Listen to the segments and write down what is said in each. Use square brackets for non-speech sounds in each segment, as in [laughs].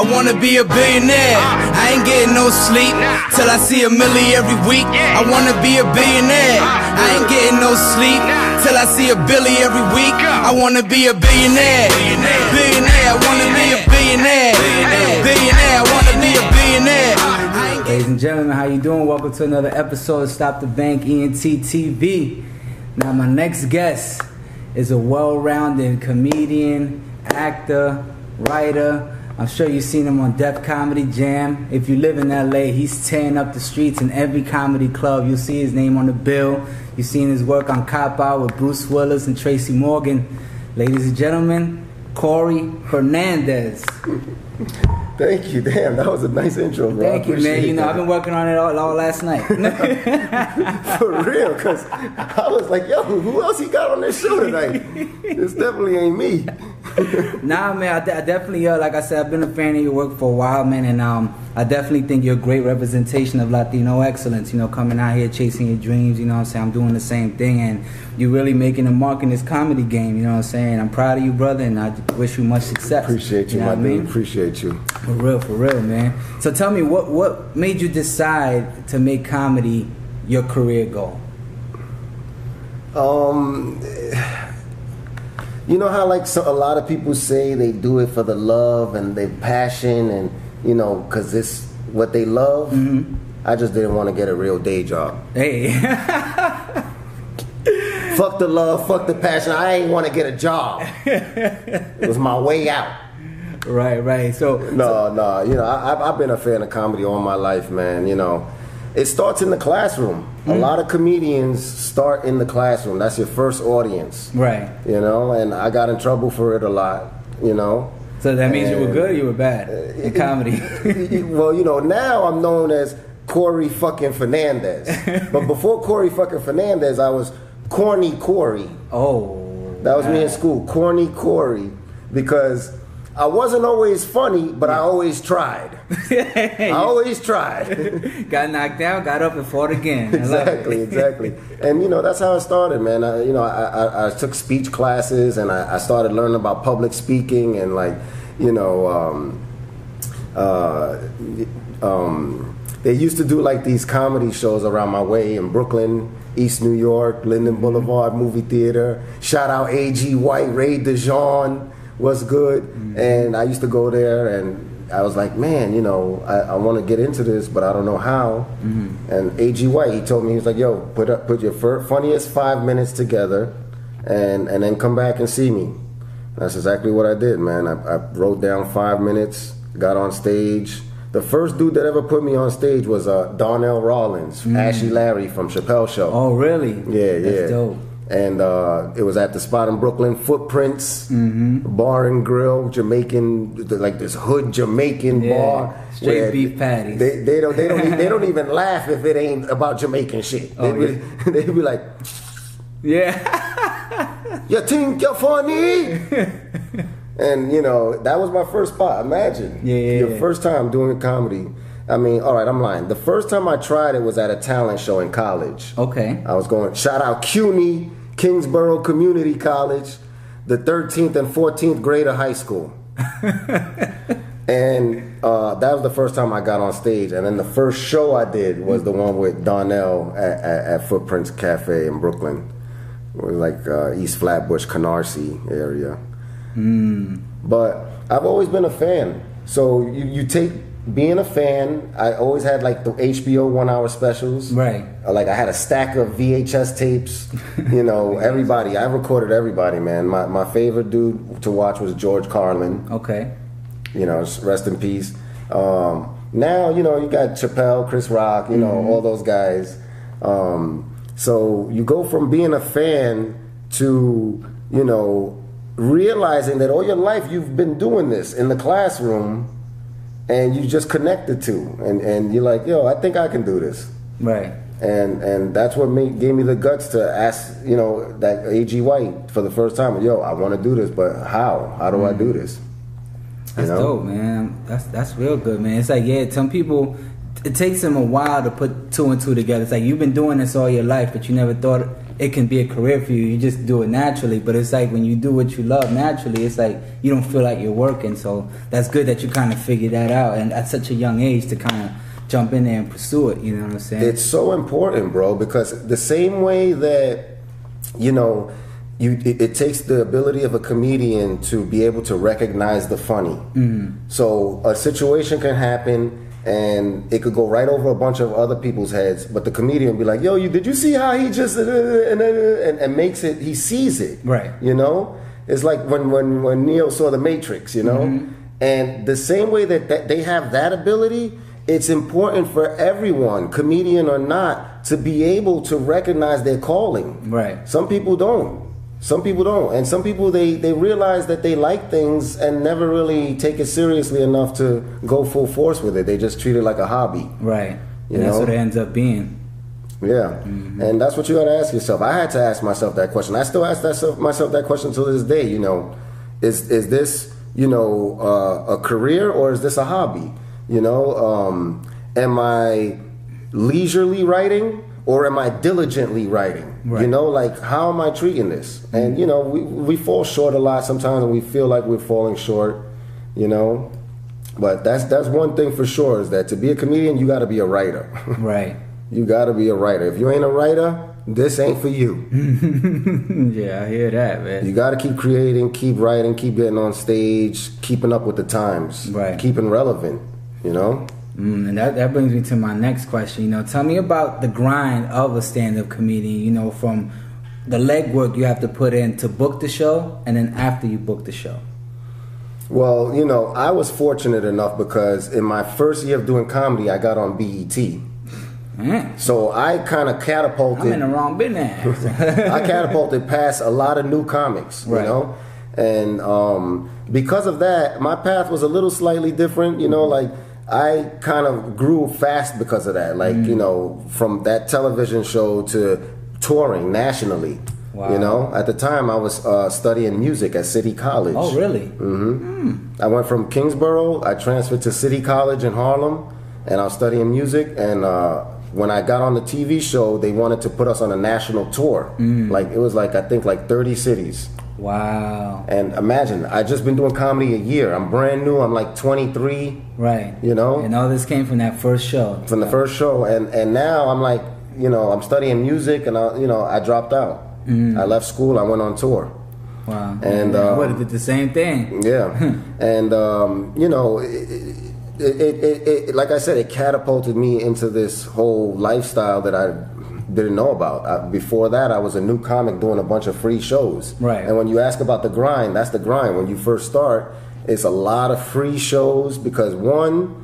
I wanna be a billionaire. I ain't getting no sleep till I see a milli every week. I wanna be a billionaire. I ain't getting no sleep till I see a billy every week. I wanna be a billionaire. Billionaire. I wanna be a billionaire. Billionaire. I wanna be a billionaire. Ladies and gentlemen, how you doing? Welcome to another episode of Stop the Bank ENT TV. Now, my next guest is a well-rounded comedian, actor, writer. I'm sure you've seen him on Def Comedy Jam. If you live in LA, he's tearing up the streets in every comedy club. You'll see his name on the bill. You've seen his work on Cop Out with Bruce Willis and Tracy Morgan. Ladies and gentlemen, Cory Fernandez. Thank you. Damn, that was a nice intro, bro. Thank you, man. You know, that. I've been working on it all, all last night. [laughs] [laughs] For real, because I was like, yo, who else he got on this show tonight? [laughs] this definitely ain't me. [laughs] Nah, man, I, de- I definitely, uh, like I said, I've been a fan of your work for a while, man, and um, I definitely think you're a great representation of Latino excellence. You know, coming out here chasing your dreams. You know, what I'm saying I'm doing the same thing, and you're really making a mark in this comedy game. You know, what I'm saying I'm proud of you, brother, and I wish you much success. Appreciate you, know my what I dude. mean? Appreciate you. For real, for real, man. So tell me, what what made you decide to make comedy your career goal? Um, you know how like so, a lot of people say they do it for the love and the passion and you know because it's what they love. Mm-hmm. I just didn't want to get a real day job. Hey, [laughs] Fuck the love, fuck the passion. I ain't want to get a job. [laughs] it was my way out. right, right. So No, no. You know, I, I've been a fan of comedy all my life, man. You know, it starts in the classroom. A hmm? lot of comedians start in the classroom. That's your first audience. right. You know, and I got in trouble for it a lot. You know. So that means you were good or you were bad uh, in comedy. well, you know, now I'm known as Cory fucking Fernandez. [laughs] but before Cory fucking Fernandez, I was Corny Cory. oh. That was me in school, Corny Cory, because I wasn't always funny, but I always tried. [laughs] I always tried. [laughs] got knocked out, got up and fought again. I love it. exactly, exactly. And you know that's how it started, man. I, you know, I, I, I took speech classes and I, I started learning about public speaking and like, you know, um, uh, um, they used to do like these comedy shows around my way in Brooklyn, East New York, Linden Boulevard Movie Theater. Shout out A.G. White, Ray DeJean was good, and I used to go there and. I was like, man, you know, I, I want to get into this, but I don't know how. And A.G. White, he told me, he was like, yo, put up, put your fir- funniest five minutes together, and and then come back and see me. That's exactly what I did, man. I, I wrote down five minutes, got on stage. The first dude that ever put me on stage was uh, Donnell Rollins, Ashy Larry from Chappelle Show. Oh, really? Yeah, That's yeah. dope. And uh, it was at the spot in Brooklyn, Footprints Mm-hmm. Bar and Grill, Jamaican, like this hood Jamaican Yeah, bar. straight beef patties. They, they don't they don't they don't [laughs] even laugh if it ain't about Jamaican shit. They Oh, be, [laughs] they be like, Yeah. "You think you're funny?" [laughs] and you know that was my first spot. Imagine, Yeah, yeah, your yeah. first time doing comedy. I mean, all right, I'm lying. The first time I tried it was at a talent show in college. okay. I was going, shout out CUNY, Kingsborough Community College, the 13th and 14th grade of high school. [laughs] and uh, that was the first time I got on stage. And then the first show I did was the one with Donnell at, at, at Footprints Cafe in Brooklyn. It was like uh, East Flatbush, Canarsie area. But I've always been a fan. So you, you take being a fan, I always had like the HBO one hour specials. Right. Like I had a stack of VHS tapes. [laughs] You know, everybody. I recorded everybody, man. My my favorite dude to watch was George Carlin. Okay. You know, rest in peace. Um, now you know you got Chappelle, Chris Rock. You know all those guys. Um, so you go from being a fan to you know realizing that all your life you've been doing this in the classroom, and you just connected to, and and you're like, yo, I think I can do this Right. and and that's what made, gave me the guts to ask you know that AG White for the first time. Yo, I want to do this, but how? How do I do mm-hmm. this? That's You know? dope, man. That's that's real good, man. It's like yeah, some people it takes them a while to put two and two together. It's like you've been doing this all your life, but you never thought it can be a career for you. You just do it naturally. But it's like when you do what you love naturally, it's like you don't feel like you're working. So that's good that you kind of figured that out, and at such a young age to kind of jump in there and pursue it. You know what I'm saying? It's so important, bro, because the same way that you know. You, it, it takes the ability of a comedian to be able to recognize the funny. Mm-hmm. So a situation can happen and it could go right over a bunch of other people's heads, but the comedian be like, "Yo, you did you see how he just uh, and, and, and makes it? He sees it, Right. You know, it's like when when when Neo saw the Matrix, you know, and the same way that, that they have that ability, it's important for everyone, comedian or not, to be able to recognize their calling. Right. Some people don't. Some people don't, and some people they they realize that they like things and never really take it seriously enough to go full force with it. They just treat it like a hobby. right. You and that's know? what it ends up being. Yeah, and that's what you got to ask yourself. I had to ask myself that question. I still ask that self, myself that question to this day. You know, is is this you know uh, a career or is this a hobby? You know, um, am I leisurely writing or am I diligently writing? You know, like how am I treating this? And mm-hmm. you know, we we fall short a lot sometimes, and we feel like we're falling short. You know, but that's that's one thing for sure is that to be a comedian, you got to be a writer. [laughs] Right. You gotta be a writer. If you ain't a writer, this ain't for you. [laughs] yeah, I hear that, man. You gotta keep creating, keep writing, keep getting on stage, keeping up with the times, Right. Keeping relevant. You know. Mm, and that, that brings me to my next question. You know, tell me about the grind of a stand-up comedian. You know, from the legwork you have to put in to book the show, and then after you book the show. Well, you know, I was fortunate enough because in my first year of doing comedy, I got on BET. Mm, So I kind of catapulted. I'm in the wrong business. [laughs] I catapulted past a lot of new comics, you Right. know, and um, because of that, my path was a little slightly different. You know, like I kind of grew fast because of that. Like you know, from that television show to touring nationally. Wow. You know, at the time I was uh, studying music at City College. oh, really? Mm. I went from Kingsborough. I transferred to City College in Harlem, and I was studying music. And uh, when I got on the TV show, they wanted to put us on a national tour. Like it was like I think like 30 cities. Wow. And imagine, I just been doing comedy a year. I'm brand new. I'm like 23 Right. You know? And all this came from that first show. from the first show, and and now I'm like, you know, I'm studying music, and I, you know, I dropped out. I left school. I went on tour. Wow. And, I uh, would have did the same thing. Yeah, [laughs] and um, you know, it, it, it, it, like I said, it catapulted me into this whole lifestyle that I didn't know about. I, before that, I was a new comic doing a bunch of free shows. Right. And when you ask about the grind, that's the grind. When you first start, it's a lot of free shows because one,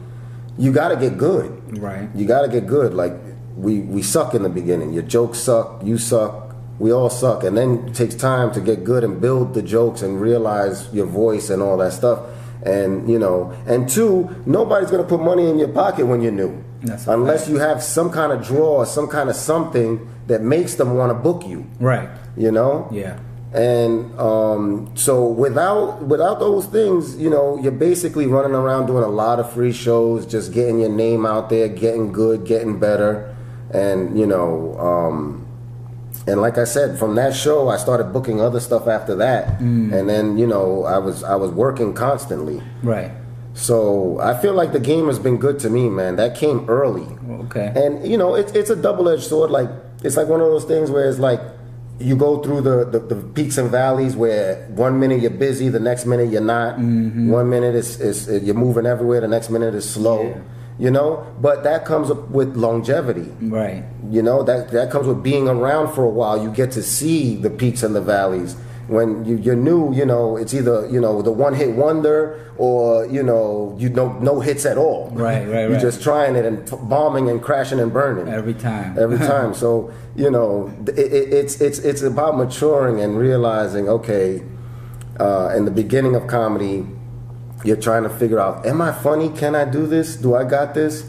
you got to get good. Right. You got to get good. Like we we suck in the beginning. Your jokes suck. You suck. We all suck, and then it takes time to get good and build the jokes and realize your voice and all that stuff. And you know, and two, nobody's gonna put money in your pocket when you're new, That's unless fact. you have some kind of draw, or some kind of something that makes them want to book you. Right. You know. Yeah. And um, so without without those things, you know, you're basically running around doing a lot of free shows, just getting your name out there, getting good, getting better, and you know, um, and like I said, from that show, I started booking other stuff after that, and then you know, I was I was working constantly. Right. So I feel like the game has been good to me, man. That came early. Okay. And you know, it's it's a double edged sword. Like it's like one of those things where it's like you go through the, the, the peaks and valleys where one minute you're busy, the next minute you're not. Mm-hmm. One minute is, is you're moving everywhere, the next minute is slow. Yeah. You know, but that comes up with longevity. Right. You know that that comes with being around for a while. You get to see the peaks and the valleys. When you, you're new, you know it's either you know the one hit wonder or you know you know no hits at all. Right, right, [laughs] You're right. just trying it and bombing and crashing and burning Every time. every [laughs] time. So you know, it, it, it's it's it's about maturing and realizing. Okay, uh, in the beginning of comedy, you're trying to figure out: Am I funny? Can I do this? Do I got this?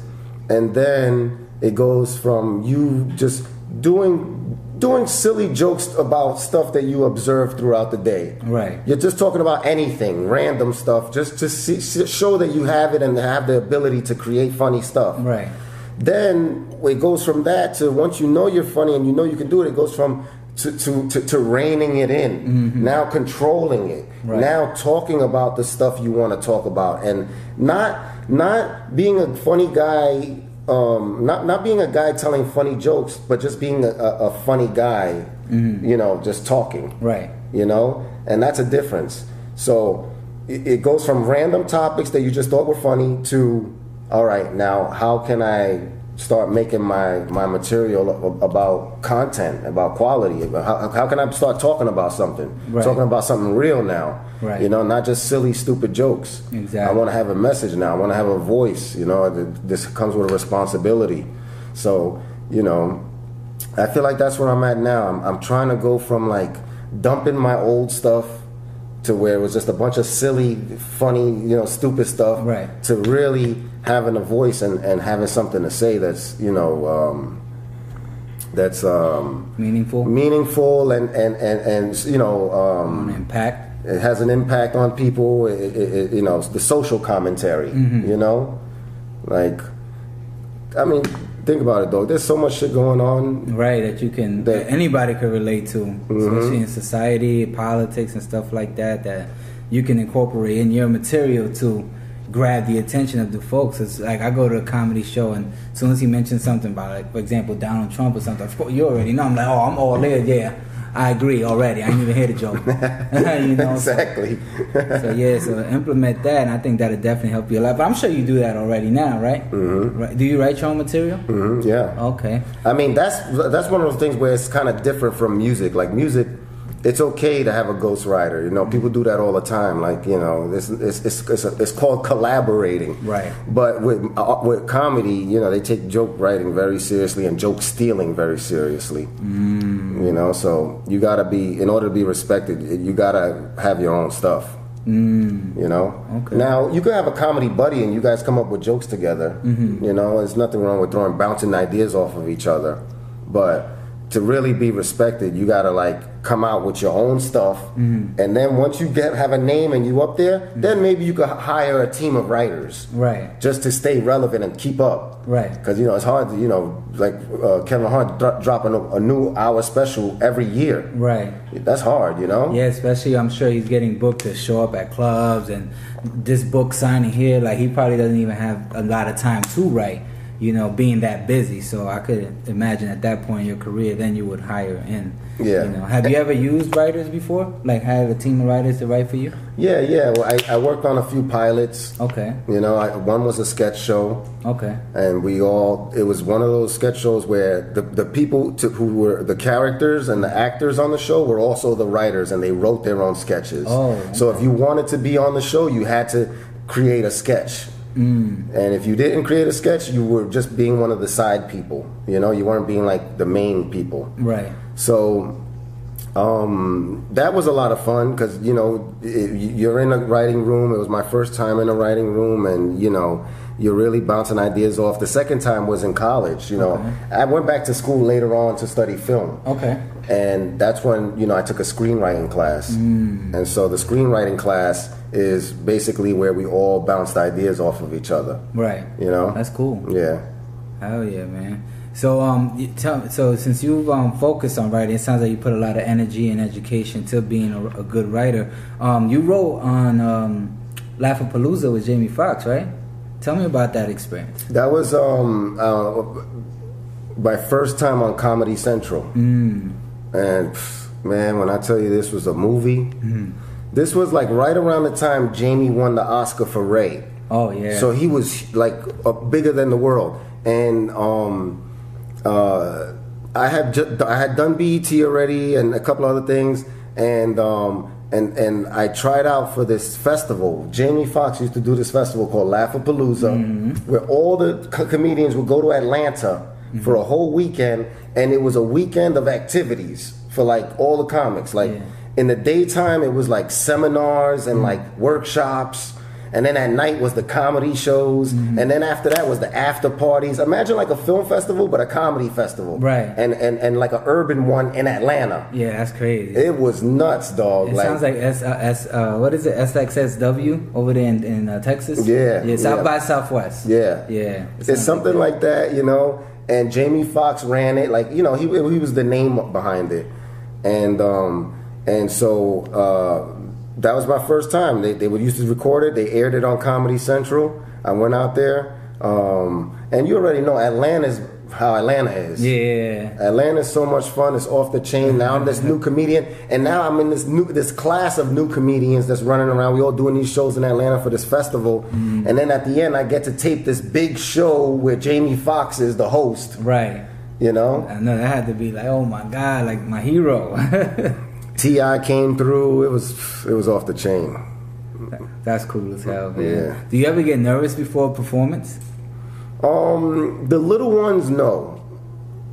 And then it goes from you just doing doing silly jokes about stuff that you observe throughout the day. Right. You're just talking about anything, random stuff, just to see, show that you have it and have the ability to create funny stuff. Right. Then it goes from that to once you know you're funny and you know you can do it, it goes from to, to, to, to reining it in, mm-hmm. now controlling it, Right. now talking about the stuff you want to talk about, and not not being a funny guy, um, not not being a guy telling funny jokes, but just being a, a, funny guy, you know, just talking. Right. you know? And that's a difference. So it, it goes from random topics that you just thought were funny to all right now how can i start making my my material about content about quality how, how can i start talking about something Right. talking about something real now Right. you know not just silly stupid jokes Exactly. i want to have a message now i want to have a voice you know this comes with a responsibility so you know I feel like that's where I'm at now. I'm, I'm trying to go from like dumping my old stuff to where it was just a bunch of silly, funny, you know, stupid stuff, Right. to really having a voice and, and having something to say that's, you know, um, that's um, Meaningful. meaningful and, and, and, and, you know, um, impact. it has an impact on people. It, it, it- you know, the social commentary. Mm-hmm. You know, like, I mean, think about it, though. There's so much shit going on. Right, that you can That- that anybody could relate to, Mm-hmm. especially in society, politics, and stuff like that. That you can incorporate in your material to grab the attention of the folks. It's like I go to a comedy show, and as soon as he mentions something about, like for example, Donald Trump or something, of course you already know. I'm like, oh, I'm all in. Yeah, I agree already. I didn't even hear the joke. [laughs] [laughs] you know, exactly. so yeah, so implement that, and I think that'll definitely help you a lot. But I'm sure you do that already now, right? Mm-hmm. Right. Do you write your own material? Mm-hmm. yeah. Okay. I mean, that's that's one of those things where it's kind of different from music. Like music, it's okay to have a ghostwriter. You know, people do that all the time. Like you know, it's it's it's, it's, it's called collaborating. Right. But with uh, with comedy, you know, they take joke writing very seriously and joke stealing very seriously. Mm. You know, so you gotta be in order to be respected. You gotta have your own stuff. Mm. You know. Okay. Now you could have a comedy buddy and you guys come up with jokes together. Mm-hmm. You know, there's nothing wrong with throwing bouncing ideas off of each other, but to really be respected, you gotta like come out with your own stuff, Mm-hmm. and then once you get have a name and you up there, then maybe you could hire a team of writers, Right. just to stay relevant and keep up. Right. Because you know it's hard to you know like uh, Kevin Hart dro- dropping a, a new hour special every year. Right. That's hard, you know. Yeah, especially I'm sure he's getting booked to show up at clubs and this book signing here. Like he probably doesn't even have a lot of time to write, you know, being that busy. So I could imagine at that point in your career, then you would hire in. Yeah. You know, have you ever used writers before? Like had a team of writers to write for you? Yeah, yeah. Well, I, I worked on a few pilots. Okay. You know, I, one was a sketch show, Okay. and we all. It was one of those sketch shows where the the people to, who were the characters and the actors on the show were also the writers, and they wrote their own sketches. Oh, So if you wanted to be on the show, you had to create a sketch. Mm. And if you didn't create a sketch, you were just being one of the side people. You know, you weren't being like the main people. Right. So um, that was a lot of fun because you know it, you're in a writing room. It was my first time in a writing room, and you know you're really bouncing ideas off. The second time was in college. You know, I went back to school later on to study film. Okay. And that's when you know I took a screenwriting class, and so the screenwriting class is basically where we all bounced ideas off of each other. Right. You know, That's cool. yeah. Hell yeah, man. So um, tell so since you've um focused on writing, it sounds like you put a lot of energy and education to being a, a good writer. Um, you wrote on um, Laughapalooza with Jamie Foxx, right? Tell me about that experience. That was um, uh, my first time on Comedy Central. Mm. And pff, man, when I tell you this was a movie, Mm-hmm. This was like right around the time Jamie won the Oscar for Ray. Oh yeah. So he was like uh, bigger than the world. And um, uh, I had ju- I had done BET already and a couple other things, and um, and and I tried out for this festival. Jamie Foxx used to do this festival called Laughapalooza, where all the co- comedians would go to Atlanta for a whole weekend, and it was a weekend of activities for like all the comics. Like Yeah. In the daytime, it was like seminars and like workshops. And then at night was the comedy shows, Mm-hmm. and then after that was the after parties. Imagine like a film festival, but a comedy festival, Right. And and and like an urban one in Atlanta. yeah, that's crazy. It was nuts, dog. It sounds like S, uh, S uh, what is it SXSW over there in, in uh, Texas? Yeah, yeah, South yeah. by Southwest. Yeah. yeah. It it's something that. like that, you know. And Jamie Foxx ran it, like you know, he he was the name behind it. and um, and so uh, that was my first time. They they would used to record it. They aired it on Comedy Central. I went out there, um, and you already know Atlanta's how Atlanta is. Yeah. Atlanta's so much fun. It's off the chain. Now I'm this [laughs] new comedian, and now I'm in this new this class of new comedians that's running around. We all doing these shows in Atlanta for this festival, Mm. and then at the end I get to tape this big show where Jamie Foxx is the host. Right. You know, I know that had to be like, oh my god, like my hero. [laughs] T.I. came through. It was it was off the chain. That's cool as hell, man. Yeah. Do you ever get nervous before a performance? Um, the little ones, no.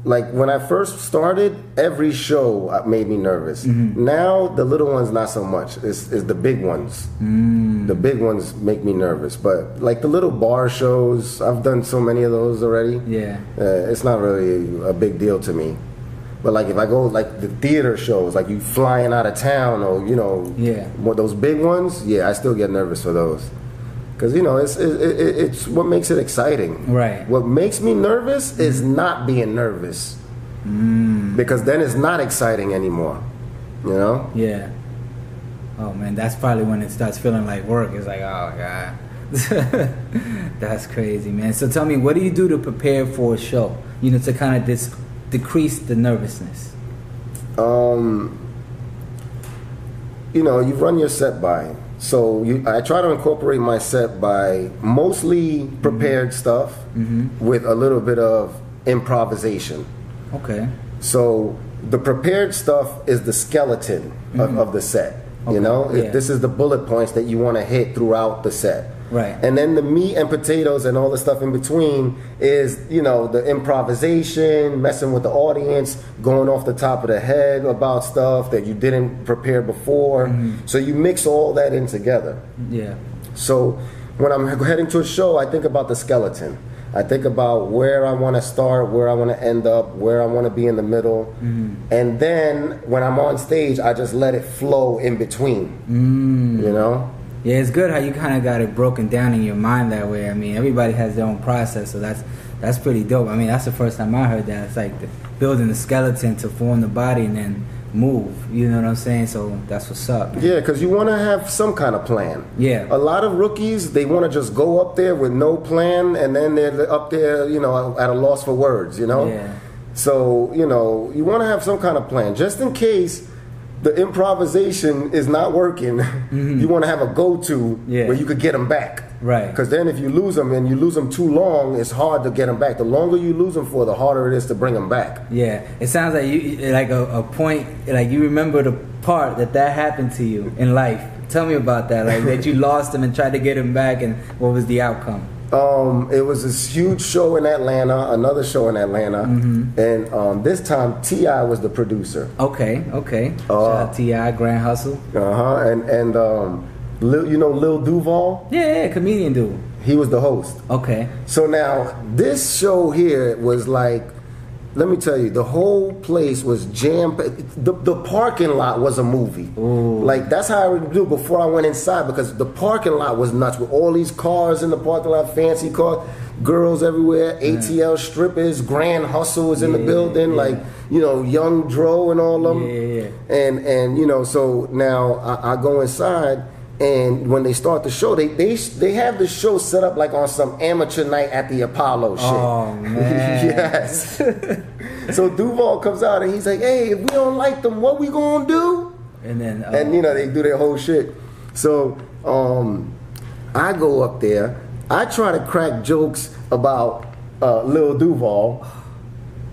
Like when I first started, every show uh, made me nervous. Now the little ones, not so much. It's, it's the big ones. The big ones make me nervous. But like the little bar shows, I've done so many of those already. Yeah. Uh, it's not really a big deal to me. But like if I go like the theater shows, like you flying out of town or you know, Yeah. what those big ones, yeah, I still get nervous for those. Cause you know it's it, it, it's what makes it exciting. Right. What makes me nervous is not being nervous. Mm. Because then it's not exciting anymore. You know. Yeah. Oh man, that's probably when it starts feeling like work. It's like, oh god. [laughs] that's crazy, man. So tell me, what do you do to prepare for a show? You know, to kind of dis- decrease the nervousness. um, you know, you run your set by. So you, I try to incorporate my set by mostly prepared mm-hmm. stuff mm-hmm. with a little bit of improvisation. Okay. So the prepared stuff is the skeleton of, mm-hmm. of the set. Okay, You know, yeah. if this is the bullet points that you want to hit throughout the set. Right. And then the meat and potatoes and all the stuff in between is, you know, the improvisation, messing with the audience, going off the top of the head about stuff that you didn't prepare before. Mm-hmm. So you mix all that in together. Yeah. So when I'm heading to a show, I think about the skeleton. I think about where I want to start, where I want to end up, where I want to be in the middle. And then when I'm on stage, I just let it flow in between. You know? Yeah, it's good how you kind of got it broken down in your mind that way. I mean, everybody has their own process, so that's that's pretty dope. I mean, that's the first time I heard that. It's like the, building the skeleton to form the body and then move. You know what I'm saying? So that's what's up. Yeah, because you want to have some kind of plan. Yeah. A lot of rookies, they want to just go up there with no plan, and then they're up there, you know, at a loss for words, you know? Yeah. So, you know, you want to have some kind of plan. Just in case the improvisation is not working, you want to have a go to Mm-hmm. Yeah. where you could get them back. Right. Because then if you lose them and you lose them too long, it's hard to get them back. The longer you lose them for, the harder it is to bring them back. Yeah, it sounds like you like a, a point. Like you remember the part that that happened to you in life. Tell me about that. Like that you [laughs] lost them and tried to get them back, and what was the outcome? Um, it was this huge show in Atlanta, another show in Atlanta, Mm-hmm. and um, this time T.I. was the producer. Okay, okay. Uh, T.I. Grand Hustle. Uh huh. And and um, Lil, you know Lil Duval, Yeah, yeah, comedian dude. he was the host. Okay. So now this show here was like, let me tell you, the whole place was jam. The, the parking lot was a movie. Mm. Like that's how I would do before I went inside because the parking lot was nuts with all these cars in the parking lot, fancy cars, girls everywhere, ATL strippers, Grand Hustle was in the building, yeah. like you know Young Dro and all of them. Yeah, yeah, And and you know so now I, I go inside. And when they start the show, they, they they have the show set up like on some amateur night at the Apollo shit. Oh man. [laughs] yes. [laughs] so Duval comes out and he's like, "Hey, if we don't like them, what we gonna do?" And then uh, And you know they do their whole shit. So um, I go up there. I try to crack jokes about uh, Lil Duval.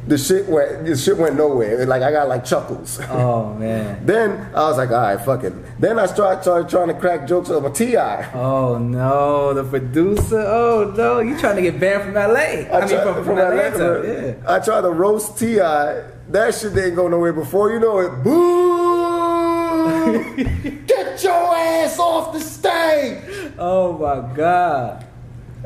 The shit went the shit went nowhere. Like I got like chuckles. oh [laughs] man. Then I was like, all right, fuck it. Then I started, started trying to crack jokes over Ti. Oh no, the producer. Oh no, you trying to get banned from LA? I, mean, tried- from, from Atlanta. Yeah. I tried to roast Ti. That shit didn't go nowhere. Before you know it, boo! [laughs] Get your ass off the stage. Oh my god.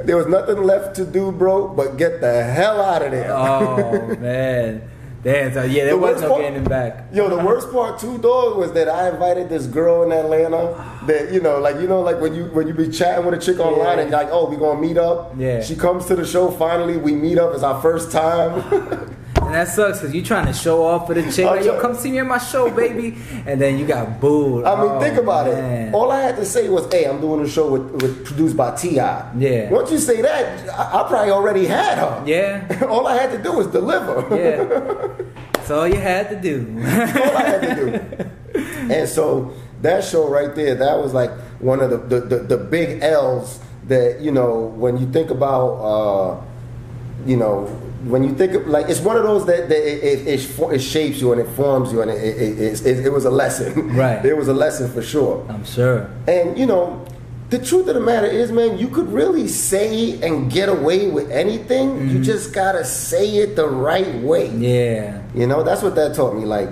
There was nothing left to do, bro, but get the hell out of there. Oh man. Damn. So yeah, there The was no part- getting back. Yo, the worst part too, dog, was that I invited this girl in Atlanta. That you know, like you know, like when you when you be chatting with a chick online Yeah. and like, oh, we gonna meet up. Yeah. She comes to the show. Finally, we meet up. It's our first time. [laughs] And that sucks because you trying to show off for the chick. Like, yo, come see me at my show, baby. And then you got booed. I mean, Oh, think about man. it. All I had to say was, "Hey, I'm doing a show with, with produced by Ti." Yeah. Once you say that, I, I probably already had her. Yeah. [laughs] all I had to do was deliver. Yeah. [laughs] That's all you had to do. all I had to do. [laughs] And so that show right there, that was like one of the the, the, the big L's that you know when you think about uh, you know when you think of like it's one of those that, that it, it, it, shapes you and it forms you and it, it, it, it, it was a lesson. Right. [laughs] It was a lesson for sure. I'm sure. And you know, the truth of the matter is, man, you could really say and get away with anything. You mm-hmm. just gotta say it the right way. Yeah. You know, that's what that taught me. Like,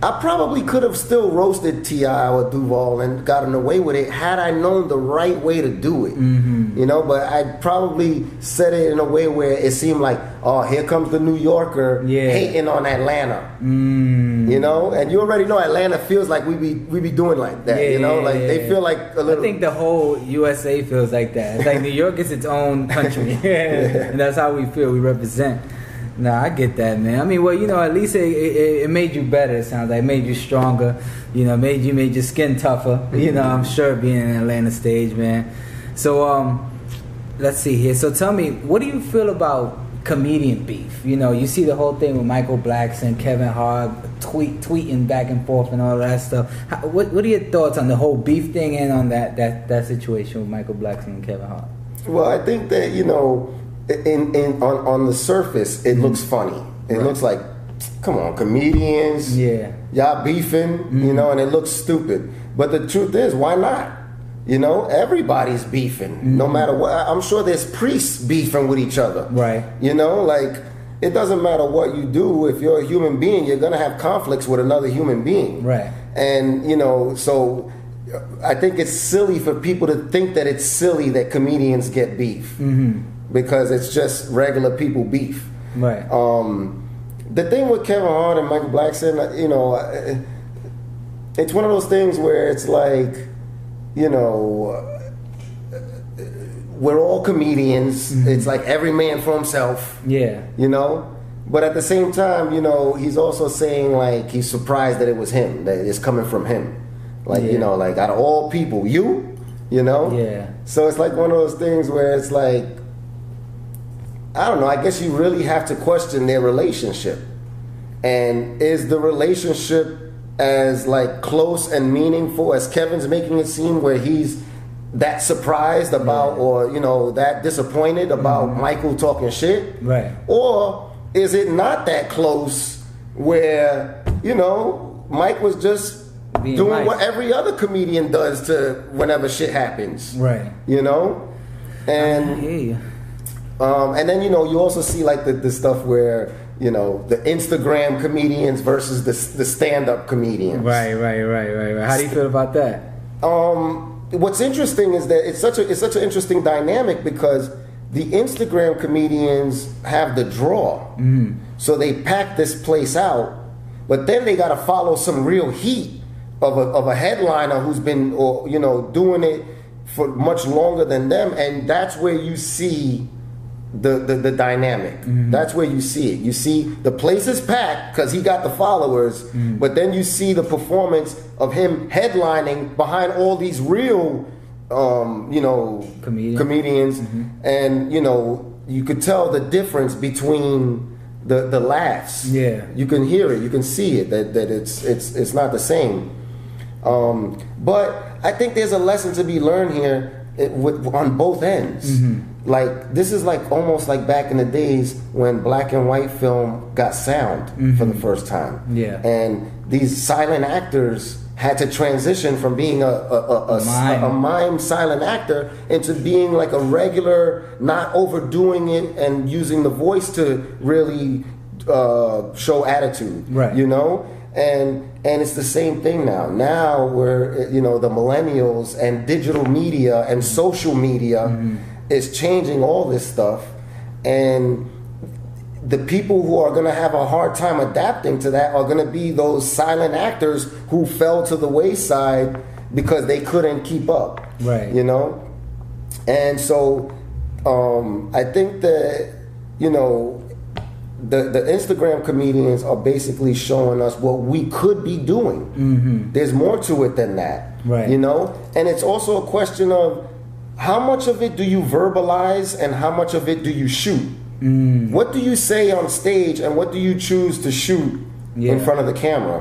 I probably could have still roasted T.I. or Duval and gotten away with it had I known the right way to do it. Mm-hmm. You know, but I probably said it in a way where it seemed like, oh, here comes the New Yorker Yeah. hating on Atlanta. Mm. You know, and you already know Atlanta feels like we be we be doing like that. you know, like yeah, they feel like a little. I think the whole USA feels like that. It's like New York is its own country, [laughs] [laughs] and that's how we feel. We represent. Nah, I get that, man. I mean, well, you know, at least it, it, it made you better. It sounds like it made you stronger. You know, made you made your skin tougher. [laughs] You know, I'm sure being in Atlanta stage, man. So, um, let's see here. So, tell me, what do you feel about comedian beef? You know, you see the whole thing with Michael Blackson, Kevin Hart, tweet tweeting back and forth, and all that stuff. How, what What are your thoughts on the whole beef thing and on that that that situation with Michael Blackson and Kevin Hart? Well, I think that you know, in in on on the surface, it mm-hmm. looks funny. It Right. looks like, come on, comedians. Yeah. y'all beefing, you mm-hmm. know, and it looks stupid. But the truth is, why not? You know, everybody's beefing, no mm-hmm. matter what. I'm sure there's priests beefing with each other. Right. You know, like it doesn't matter what you do. If you're a human being, you're gonna have conflicts with another human being. Right. And you know, so I think it's silly for people to think that it's silly that comedians get beef Mm-hmm. Because it's just regular people beef. Right. Um, the thing with Kevin Hart and Michael Blackson, you know, uh, it's one of those things where it's like, you know, uh, we're all comedians. It's like every man for himself, yeah. you know. But at the same time, you know, he's also saying like he's surprised that it was him, that it's coming from him. Like Yeah. you know, like out of all people, you, you know. Yeah. So it's like one of those things where it's like, I don't know. I guess you really have to question their relationship, and is the relationship as like close and meaningful as Kevin's making it seem, where he's that surprised about, Yeah. or you know, that disappointed about Michael talking shit, Right. or is it not that close where you know Mike was just Being doing nice. what every other comedian does to whenever shit happens, Right. you know, and. Um, and then you know you also see like the, the stuff where you know the Instagram comedians versus the the stand up comedians. Right, right, right, right, right. How do you feel about that? Um, what's interesting is that it's such a it's such an interesting dynamic because the Instagram comedians have the draw, so they pack this place out, but then they got to follow some real heat of a of a headliner who's been or you know doing it for much longer than them, and that's where you see the the, the dynamic. Mm-hmm. That's where you see it. You see the place is packed because he got the followers, mm-hmm. but then you see the performance of him headlining behind all these real, um, you know, Comedian. comedians, mm-hmm. and you know you could tell the difference between. The, the laughs, Yeah. you can hear it, you can see it that, that it's it's it's not the same. Um, but I think there's a lesson to be learned here it, with, on both ends. Mm-hmm. Like this is like almost like back in the days when black and white film got sound for the first time. Mm-hmm. Yeah. and these silent actors had to transition from being a a, a, a, Mime. a mime silent actor into being like a regular, not overdoing it and using the voice to really uh, show attitude. Right. You know, and and it's the same thing now. Now we're you know the millennials and digital media and social media is changing all this stuff, and the people who are going to have a hard time adapting to that are going to be those silent actors who fell to the wayside because they couldn't keep up. Right. You know? And so um, I think that, you know, the, the Instagram comedians are basically showing us what we could be doing. Mm-hmm. There's more to it than that, Right. You know, and it's also a question of how much of it do you verbalize and how much of it do you shoot. Mm. What do you say on stage and what do you choose to shoot in front of the camera?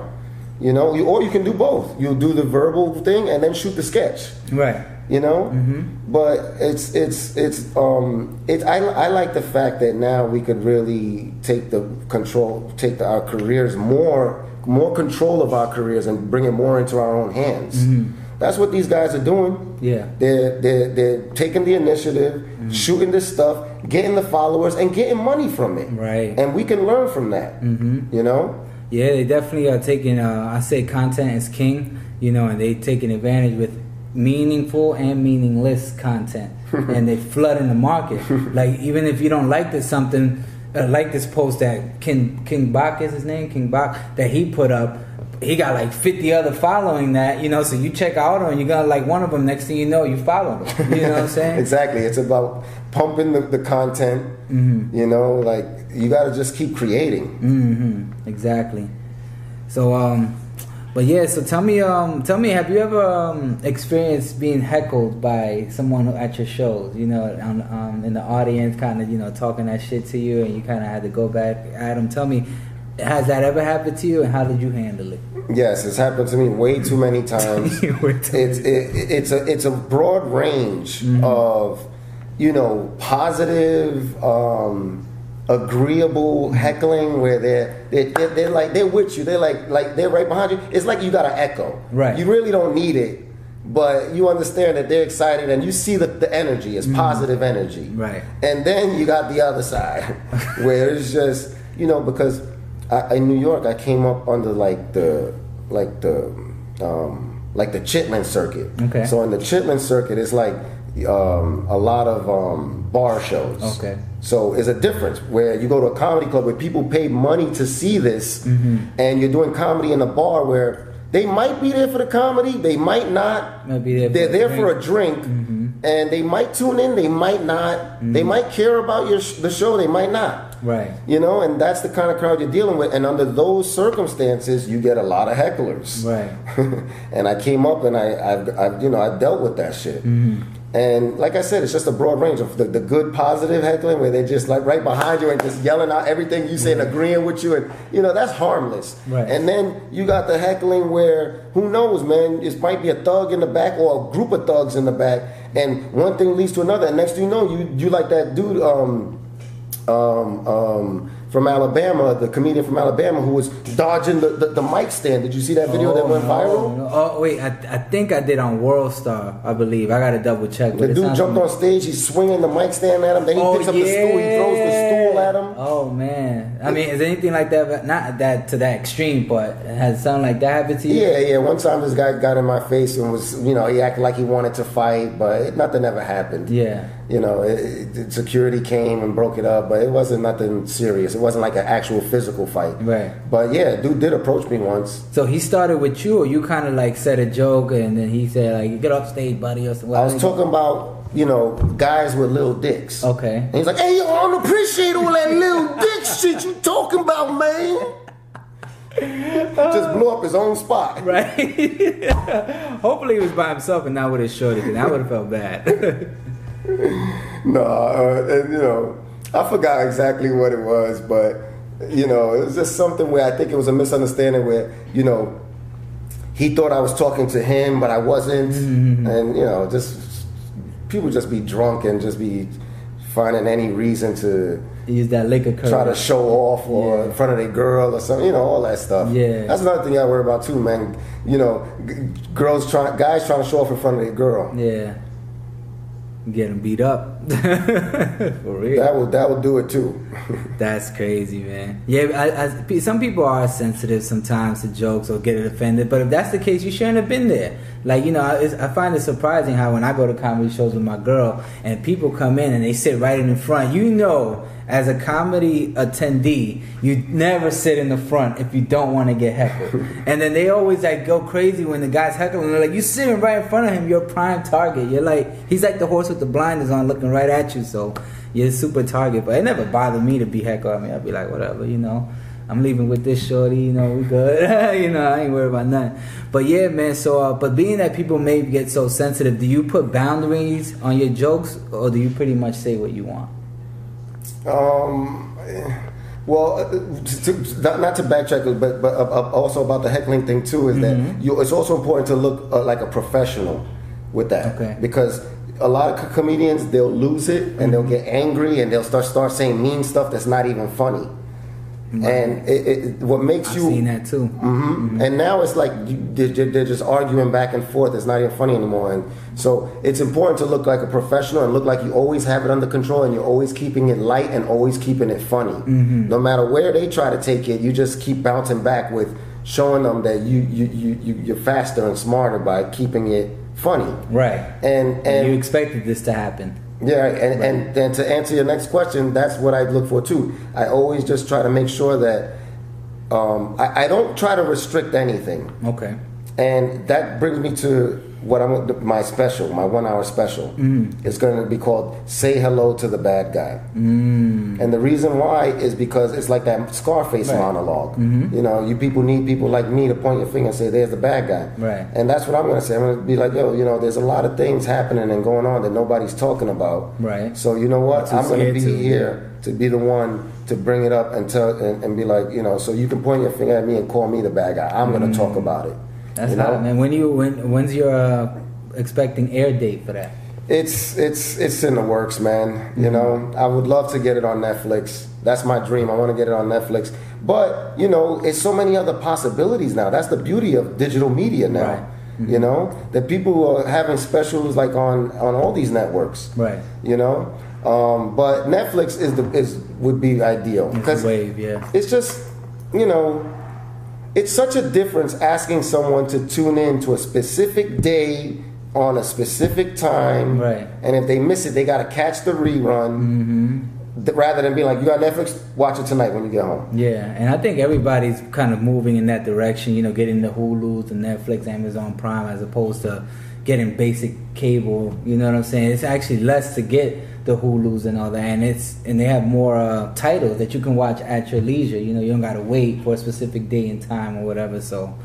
You know, you, or you can do both. You'll do the verbal thing and then shoot the sketch Right. you know but it's it's it's um it I, I like the fact that now we could really take the control take the, our careers more more control of our careers and bring it more into our own hands that's what these guys are doing Yeah. they're they're, they're taking the initiative shooting this stuff getting the followers and getting money from it Right. and we can learn from that you know Yeah, they definitely are taking. Uh, I say content is king, you know, and they taking advantage with meaningful and meaningless content, [laughs] and they flood in the market. [laughs] like even if you don't like this something, uh, like this post that King King Bach is his name, King Bach that he put up. He got like 50 other following that, you know, so you check out on, you got like one of them, next thing you know, you follow them. You know what I'm saying? [laughs] exactly. It's about pumping the, the content. You know, like you got to just keep creating. hmm Exactly. So, um, but yeah. So tell me, um, tell me, have you ever um, experienced being heckled by someone at your shows? You know, on, um, in the audience, kind of, you know, talking that shit to you, and you kind of had to go back at them. Tell me, has that ever happened to you, and how did you handle it? Yes, it's happened to me way too many [laughs] times. Too it's it, it's a it's a broad range mm-hmm. of you know positive, um, agreeable mm-hmm. heckling where they're they're, they're they're like they're with you. They're like like they're right behind you. It's like you got an echo. Right. You really don't need it. But you understand that they're excited and you see the, the energy, it's mm-hmm. positive energy. Right. And then you got the other side [laughs] where it's just, you know, because I, in New York, I came up under like the, like the, um, like the Chitlin circuit. Okay. So in the Chitlin circuit, it's like um, a lot of um, bar shows. Okay. So it's a difference where you go to a comedy club where people pay money to see this, Mm-hmm. and you're doing comedy in a bar where they might be there for the comedy, they might not. Might be there They're there for a drink, and they might tune in, they might not. They might care about your sh- the show, they might not. Right. You know, and that's the kind of crowd you're dealing with. And under those circumstances, you get a lot of hecklers. Right. [laughs] and I came up and I, I've, I've, you know, I dealt with that shit. And like I said, it's just a broad range of the, the good, positive heckling where they're just like right behind you and just yelling out everything you say and agreeing with you, and you know that's harmless. Right. And then you got the heckling where who knows, man? It might be a thug in the back or a group of thugs in the back, and one thing leads to another, and next thing you know, you you like that dude. Um, um, um, from Alabama, the comedian from Alabama who was dodging the, the, the mic stand. Did you see that video that Oh, went no, viral? no. Oh wait, I, I think I did on World Star. I believe I got to double check. The dude jumped on stage, he's swinging the mic stand at him, then he Oh, picks up the stool, he throws the stool at him. Oh man, I mean, is anything like that? but Not that to that extreme, but has something like that happened to you? Yeah, yeah. One time this guy got in my face and was, you know, he acted like he wanted to fight, but nothing ever happened. Yeah. You know, it, it, security came and broke it up, but it wasn't nothing serious. It wasn't like an actual physical fight. Right. But yeah, dude did approach me once. So he started with you, or you kind of like said a joke, and then he said like, "Get off stage, buddy," or something. I was talking about, you know, guys with little dicks. Okay. And he's like, hey, yo, I don't appreciate all that little [laughs] dick shit you talking about, man. Just blew up his own spot. [laughs] Right. [laughs] Hopefully he was by himself and not with his shorty, because I would have felt bad. [laughs] No, uh, and you know, I forgot exactly what it was, but you know, it was just something where I think it was a misunderstanding where you know he thought I was talking to him, but I wasn't, and you know, just people just be drunk and just be finding any reason to Use that liquor curve. try to show off or Yeah. in front of a girl or something, you know, all that stuff. Yeah. that's another thing I worry about too, man. You know, g- girls trying, guys trying to show off in front of a girl. Yeah. Get him beat up. [laughs] For real. That will that would do it too. [laughs] That's crazy, man. Yeah, I, I, some people are sensitive sometimes to jokes or get offended, but if that's the case, you shouldn't have been there. Like you know, I, I find it surprising how when I go to comedy shows with my girl and people come in and they sit right in the front, you know, as a comedy attendee, you never sit in the front if you don't want to get heckled. [laughs] and then they always like go crazy when the guy's heckling. They're like, you sitting right in front of him, you're a prime target. You're like, he's like the horse with the blinders on, looking right at you. So. you're a super target. But it never bothered me to be heckled. I mean, I'd be like, whatever, you know. I'm leaving with this shorty, you know, we good. [laughs] you know, I ain't worried about nothing. But yeah, man, so, uh, but being that people may get so sensitive, do you put boundaries on your jokes or do you pretty much say what you want? Um, well, uh, to, not, not to backtrack, but but uh, uh, also about the heckling thing too is Mm-hmm. that you, it's also important to look uh, like a professional with that Okay. because a lot of comedians they'll lose it and they'll Mm-hmm. get angry and they'll start start saying mean stuff that's not even funny. And it, it, what makes I've you seen that too. hmm And now it's like you, they're, they're just arguing back and forth. It's not even funny anymore. And so it's important to look like a professional and look like you always have it under control and you're always keeping it light and always keeping it funny. No matter where they try to take it, you just keep bouncing back with showing them that you, you, you, you you're faster and smarter by keeping it funny. Right. And And you expected this to happen. Yeah, and, and and to answer your next question, that's what I look for too. I always just try to make sure that um, I, I don't try to restrict anything. Okay. And that brings me to what I'm my special, my one hour special. It's going to be called "Say Hello to the Bad Guy," mm. and the reason why is because it's like that Scarface Right. monolog You know, you people need people like me to point your finger and say, "There's the bad guy," Right. And that's what I'm going to say. I'm going to be like, "Yo, you know, there's a lot of things happening and going on that nobody's talking about." Right. So you know what? I'm going to be to, here to be the one to bring it up and tell and, and be like, you know, so you can point your finger at me and call me the bad guy. I'm going to talk about it. That's you hot, man. When you when when's your uh, expecting air date for that? It's it's it's in the works, man. You know, I would love to get it on Netflix. That's my dream. I want to get it on Netflix. But you know, it's so many other possibilities now. That's the beauty of digital media now. Right. You know, that people are having specials like on on all these networks. Right. You know, um, but Netflix is the is would be ideal wave, yeah. it's just you know it's such a difference asking someone to tune in to a specific day on a specific time Right. and if they miss it they got to catch the rerun mm-hmm. th- rather than being like you got netflix watch it tonight when you get home Yeah, and I think everybody's kind of moving in that direction. You know, getting the Hulu's, the Netflix, Amazon Prime, as opposed to getting basic cable. You know what I'm saying? It's actually less to get the Hulu's and all that, and it's and they have more uh, titles that you can watch at your leisure. You know, you don't got to wait for a specific day and time or whatever. So,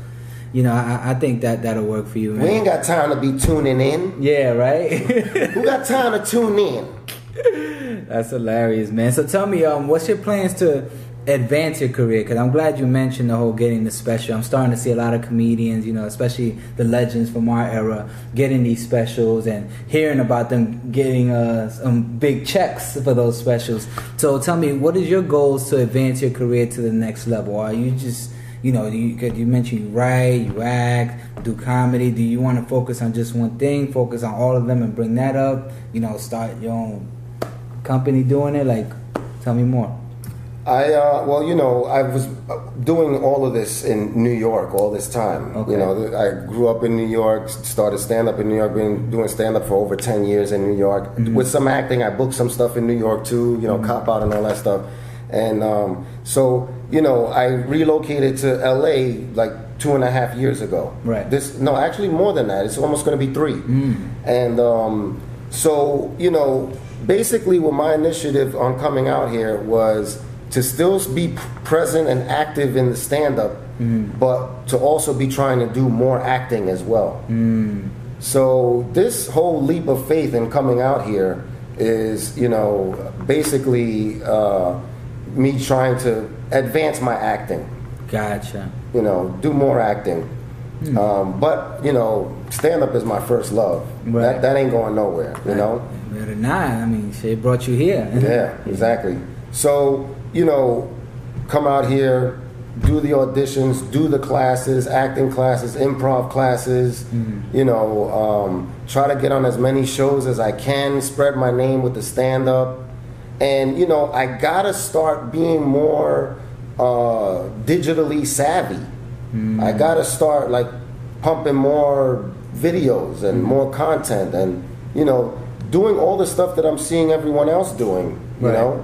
you know, I, I think that that'll work for you, we ain't got time to be tuning in Yeah, right. who got time to tune in [laughs] That's hilarious, man. So tell me, um, what's your plans to advance your career? Because I'm glad you mentioned the whole getting the special. I'm starting to see a lot of comedians, you know, especially the legends from our era, getting these specials and hearing about them getting uh, some big checks for those specials. So tell me, what is your goals to advance your career to the next level? Are you just you know, you, you mentioned you write, you act, do comedy. Do you want to focus on just one thing, focus on all of them and bring that up? You know, start your own company doing it? Like, tell me more. I uh, well, you know, I was uh, doing all of this in New York all this time. Okay. You know, I grew up in New York, started stand up in New York, been doing stand up for over ten years in New York. Mm-hmm. With some acting, I booked some stuff in New York too. You know, cop out and all that stuff. And um, so, you know, I relocated to LA like two and a half years ago. Right. This no, actually more than that. It's almost going to be three. And um, so, you know, basically, what my initiative on coming out here was to still be present and active in the stand up, but to also be trying to do more acting as well. So, this whole leap of faith in coming out here is, you know, basically uh, me trying to advance my acting Gotcha. you know, do more acting. Um, but you know, stand up is my first love. Right. That that ain't going nowhere. You know. Better not. I mean, shit brought you here. Yeah, [laughs] exactly. So you know, come out here, do the auditions, do the classes, acting classes, improv classes. You know, um, try to get on as many shows as I can. Spread my name with the stand up, and you know, I gotta start being more uh, digitally savvy. I gotta start like pumping more videos and more content, and you know, doing all the stuff that I'm seeing everyone else doing. You Right. know,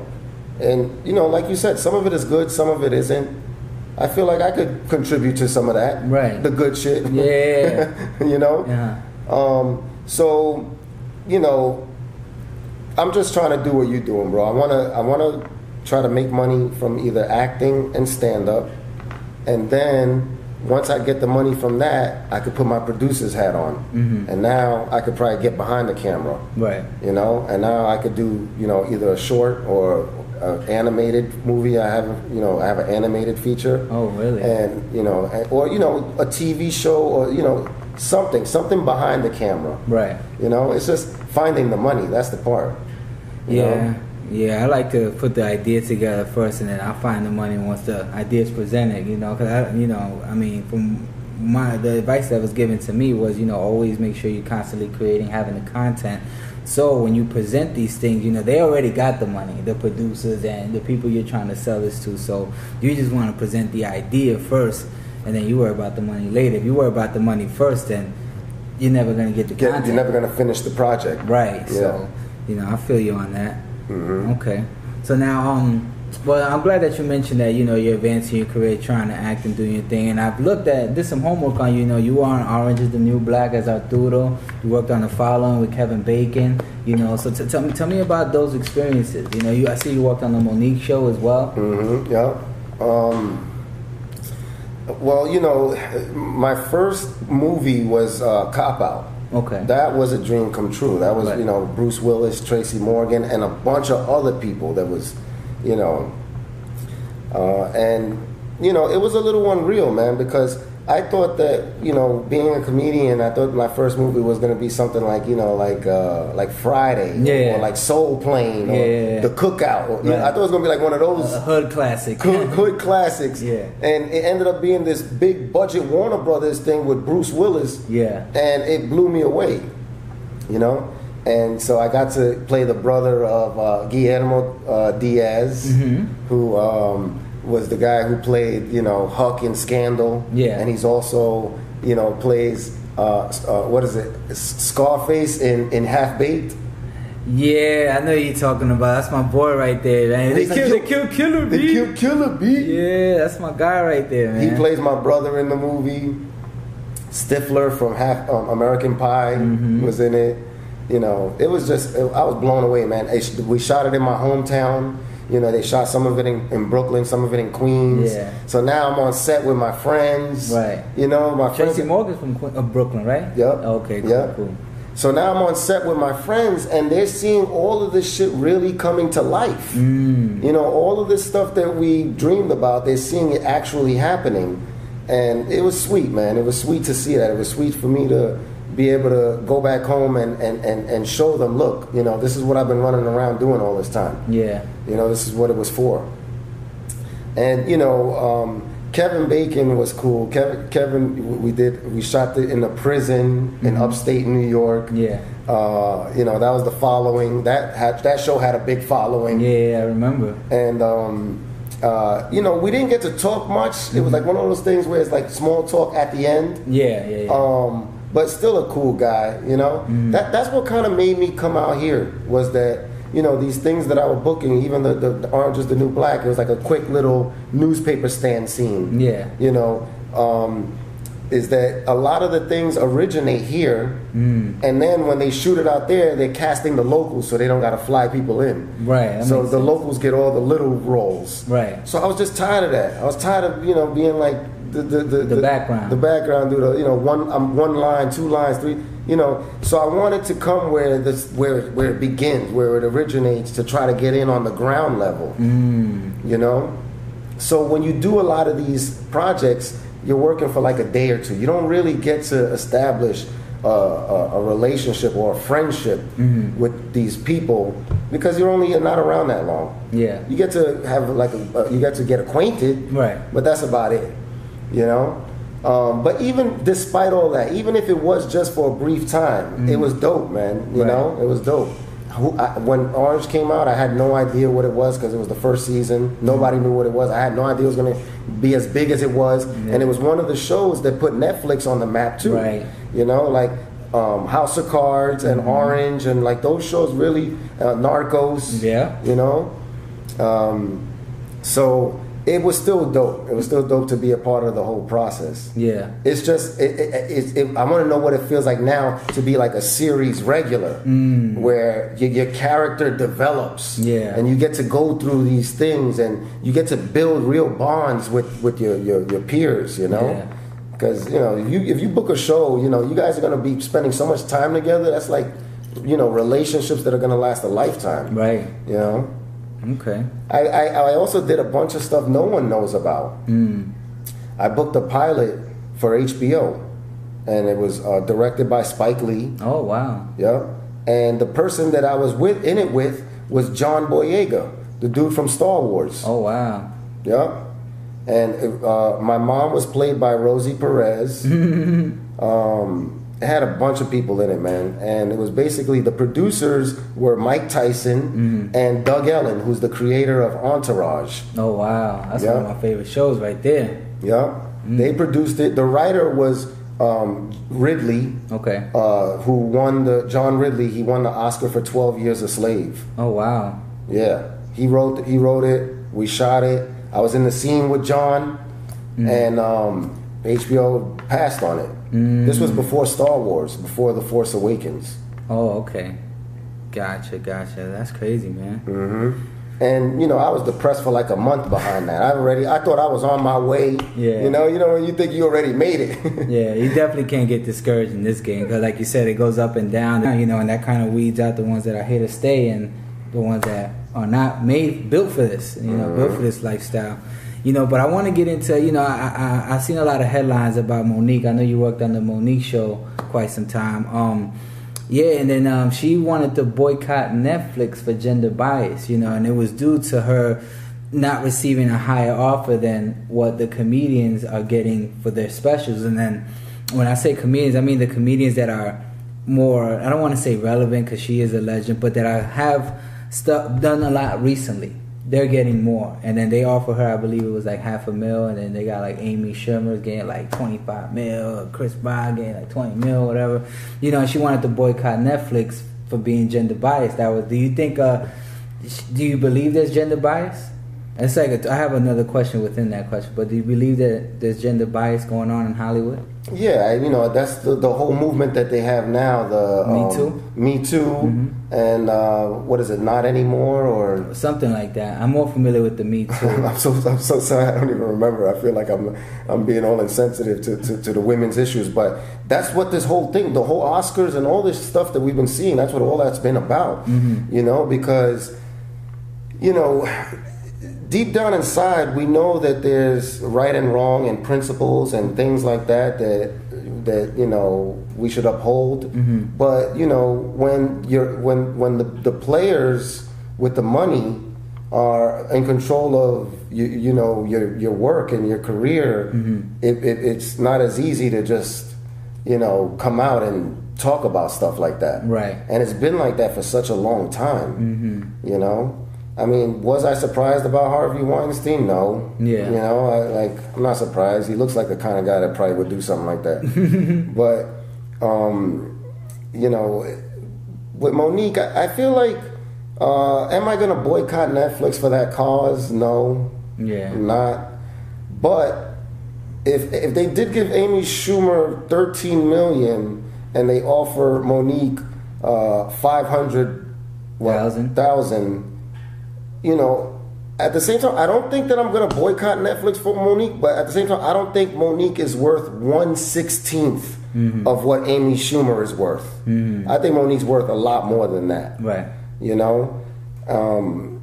and you know, like you said, some of it is good, some of it isn't. I feel like I could contribute to some of that. Right. The good shit. Yeah. [laughs] you know? Yeah. Um, so, you know, I'm just trying to do what you're doing, bro. I wanna I wanna try to make money from either acting and stand up, and then once I get the money from that, I could put my producer's hat on, Mm-hmm. and now I could probably get behind the camera, Right. you know. And now I could do you know either a short or an animated movie. I have you know I have an animated feature. Oh, really? And you know, or you know a TV show or you know something something behind the camera. Right. You know, it's just finding the money. That's the part. you Yeah. know? Yeah, I like to put the idea together first, and then I find the money once the idea is presented. You know, because I, you know, I mean, from my the advice that was given to me was, you know, always make sure you're constantly creating, having the content. So when you present these things, you know, they already got the money, the producers and the people you're trying to sell this to. So you just want to present the idea first, and then you worry about the money later. If you worry about the money first, then you're never gonna get the Get- content. you're never gonna finish the project. Right. Yeah. So, you know, I feel you on that. Mhm. Okay. So now, um, well, I'm glad that you mentioned that. You know, you're advancing your career, trying to act and do your thing. And I've looked at, did some homework on you. You know, you were on Orange is the New Black as Arturo. You worked on the following with Kevin Bacon. You know, so t- tell me, tell me about those experiences. You know, you I see you worked on the Mo'Nique show as well. hmm yeah. Um, well, you know, my first movie was uh, Cop Out. Okay. That was a dream come true. That was, Right. you know, Bruce Willis, Tracy Morgan, and a bunch of other people that was, you know, uh, and, you know, it was a little unreal, man, because I thought that, you know, being a comedian, I thought my first movie was going to be something like, you know, like uh, like Friday Yeah. or like Soul Plane or Yeah, yeah, yeah. The Cookout. Or, know, I thought it was going to be like one of those A hood classic. [laughs] Hood, good classics. Yeah. And it ended up being this big budget Warner Brothers thing with Bruce Willis. Yeah. And it blew me away, you know? And so I got to play the brother of uh, Guillermo uh, Diaz, Mm-hmm. who um, was the guy who played, you know, Huck in Scandal. Yeah. And he's also, you know, plays, uh, uh, what is it, Scarface in, in Half Baked. Yeah, I know you're talking about. That's my boy right there, man. The He's like, kill, the kill killer The bee. Kill Killer Bee. Yeah, that's my guy right there, man. He plays my brother in the movie. Stifler from Half um, American Pie Mm-hmm. was in it. You know, it was just I was blown away, man. It- We shot it in my hometown. You know, they shot some of it in, in Brooklyn, some of it in Queens. Yeah. So now I'm on set with my friends. Right. You know, my Tracy friends. Morgan's from Qu- uh, Brooklyn, right? Yep. Okay, cool, Yep. cool. So now I'm on set with my friends, and they're seeing all of this shit really coming to life. Mm. You know, all of this stuff that we dreamed about, they're seeing it actually happening. And it was sweet, man. It was sweet to see that. It was sweet for me to be able to go back home and, and, and, and show them, look, you know, this is what I've been running around doing all this time. Yeah. You know, this is what it was for. And you know, um, Kevin Bacon was cool. Kevin, Kevin, we did, we shot it in a prison in upstate New York. Mm-hmm. Yeah. Uh, you know, that was the following. That had, that show had a big following. Yeah, I remember. And um, uh, you know, we didn't get to talk much. It was like one of those things where it's like small talk at the end. Yeah, yeah, yeah. Um, but still a cool guy, you know. That that's what kind of made me come out here was that you know these things that I was booking, even the, the, the Orange is the New Black. It was like a quick little newspaper stand scene. Yeah. You know, um, is that a lot of the things originate here, Mm. and then when they shoot it out there, they're casting the locals, so they don't got to fly people in. Right, So the sense. locals get all the little roles. Right. So I was just tired of that. I was tired of you know being like the the the, The background. the background, do the you know one um, one line, two lines, three. You know, so I wanted to come where this where where it begins, where it originates, to try to get in on the ground level. Mm. You know, so when you do a lot of these projects, you're working for like a day or two. You don't really get to establish a, a, a relationship or a friendship Mm-hmm. with these people because you're only not around that long. Yeah. You get to have like a, you get to get acquainted, Right. But that's about it, you know. Um, but even despite all that, even if it was just for a brief time, it was dope, man. You Mm-hmm. Right. know, it was dope. Who, I, when Orange came out, I had no idea what it was because it was the first season. Nobody knew what it was. I had no idea it was going to be as big as it was, and it was one of the shows that put Netflix on the map too. Right. You know, like um, House of Cards and Mm-hmm. Orange, and like those shows really, uh, Narcos. Yeah. You know, um, so it was still dope. It was still dope to be a part of the whole process. Yeah. It's just, it, it, it, I want to know what it feels like now to be like a series regular, where your, your character develops, Mm. Yeah. and you get to go through these things, and you get to build real bonds with with your your, your peers, you know. Yeah. Because you know, if you if you book a show, you know, you guys are gonna be spending so much time together. That's like, you know, relationships that are gonna last a lifetime. Right. You know. Okay. I, I, I also did a bunch of stuff no one knows about. I booked a pilot for HBO, and it was uh, directed by Spike Lee. Oh wow. Yeah, and the person that I was with in it with was John Boyega, the dude from Star Wars. Oh wow. Yeah, and uh, my mom was played by Rosie Perez. [laughs] um, it had a bunch of people in it, man, and it was basically the producers were Mike Tyson and Doug Ellin, who's the creator of Entourage. Oh wow. That's one of my favorite shows right there. Yeah, they produced it. The writer was um, Ridley, Okay. uh, who won the John Ridley. He won the Oscar for Twelve Years a Slave. Oh wow. Yeah, he wrote he wrote it. We shot it. I was in the scene with John, and um, HBO passed on it. This was mm. before Star Wars, before The Force Awakens, Oh okay. Gotcha. Gotcha. That's crazy, man. Mm-hmm. and you know I was depressed for like a month behind that. I already I thought I was on my way. Yeah. You know, you know when you think you already made it. [laughs] Yeah, you definitely can't get discouraged in this game because, like you said, it goes up and down. You know, and that kind of weeds out the ones that are here to stay and the ones that are not made built for this. You know, built mm-hmm. for this lifestyle. You know, but I want to get into. You know, I, I I've seen a lot of headlines about Mo'Nique. I know you worked on the Monique show quite some time. Um, yeah, and then um, she wanted to boycott Netflix for gender bias. You know, and it was due to her not receiving a higher offer than what the comedians are getting for their specials. And then when I say comedians, I mean the comedians that are more, I don't want to say relevant because she is a legend, but that I have stuff done a lot recently. They're getting more. And then they offer her, I believe it was like half a mil. And then they got like Amy Schumer's getting like 25 mil, Chris Brown getting like 20 mil, whatever. You know, she wanted to boycott Netflix for being gender biased. That was, do you think, uh, do you believe there's gender bias? It's like a, I have another question within that question, but do you believe that there's gender bias going on in Hollywood? Yeah, you know that's the, the whole movement that they have now. The Me um, Too? Me Too, and uh, what is it? Not anymore, or Something like that. I'm more familiar with the Me Too. [laughs] I'm so I'm so sorry. I don't even remember. I feel like I'm I'm being all insensitive to, to, to the women's issues, but that's what this whole thing, the whole Oscars and all this stuff that we've been seeing. That's what all that's been about. You know, because you know, deep down inside, we know that there's right and wrong and principles and things like that that that you know we should uphold. Mm-hmm. But you know, when you're when when the, the players with the money are in control of you, you know your your work and your career, mm-hmm. it, it, it's not as easy to just you know come out and talk about stuff like that. Right. And it's been like that for such a long time. Mm-hmm. You know. I mean, was I surprised about Harvey Weinstein? No. Yeah. You know, I, like I'm not surprised. He looks like the kind of guy that probably would do something like that. [laughs] but, um, you know, with Mo'Nique, I, I feel like, uh, am I going to boycott Netflix for that cause? No. Yeah. I'm not. But if if they did give Amy Schumer 13 million and they offer Mo'Nique uh, 500 what, Thousand. thousand, you know, at the same time, I don't think that I'm going to boycott Netflix for Mo'Nique, but at the same time, I don't think Mo'Nique is worth one of what Amy Schumer is worth. I think Mo'Nique's worth a lot more than that. Right. You know, um,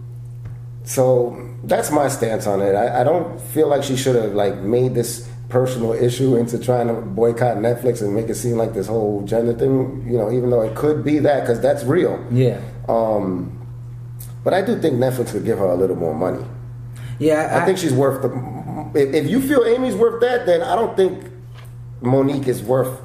so that's my stance on it. I, I don't feel like she should have like made this personal issue into trying to boycott Netflix and make it seem like this whole gender thing. You know, even though it could be that because that's real. Yeah. Um, but I do think Netflix could give her a little more money. Yeah. I, think she's worth the. If, if you feel Amy's worth that, then I don't think Mo'Nique is worth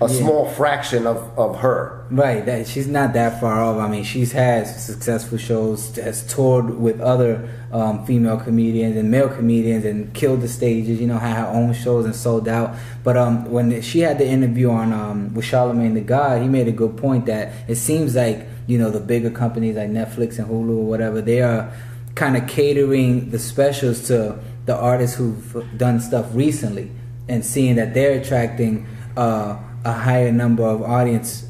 a Yeah. small fraction of, of her. Right, that she's not that far off. I mean, she's had successful shows, has toured with other um, female comedians and male comedians, and killed the stages. You know, had her own shows and sold out. But um, when she had the interview on um, with Charlemagne the God, he made a good point that it seems like you know the bigger companies like Netflix and Hulu or whatever they are kind of catering the specials to the artists who've done stuff recently and seeing that they're attracting uh, a higher number of audience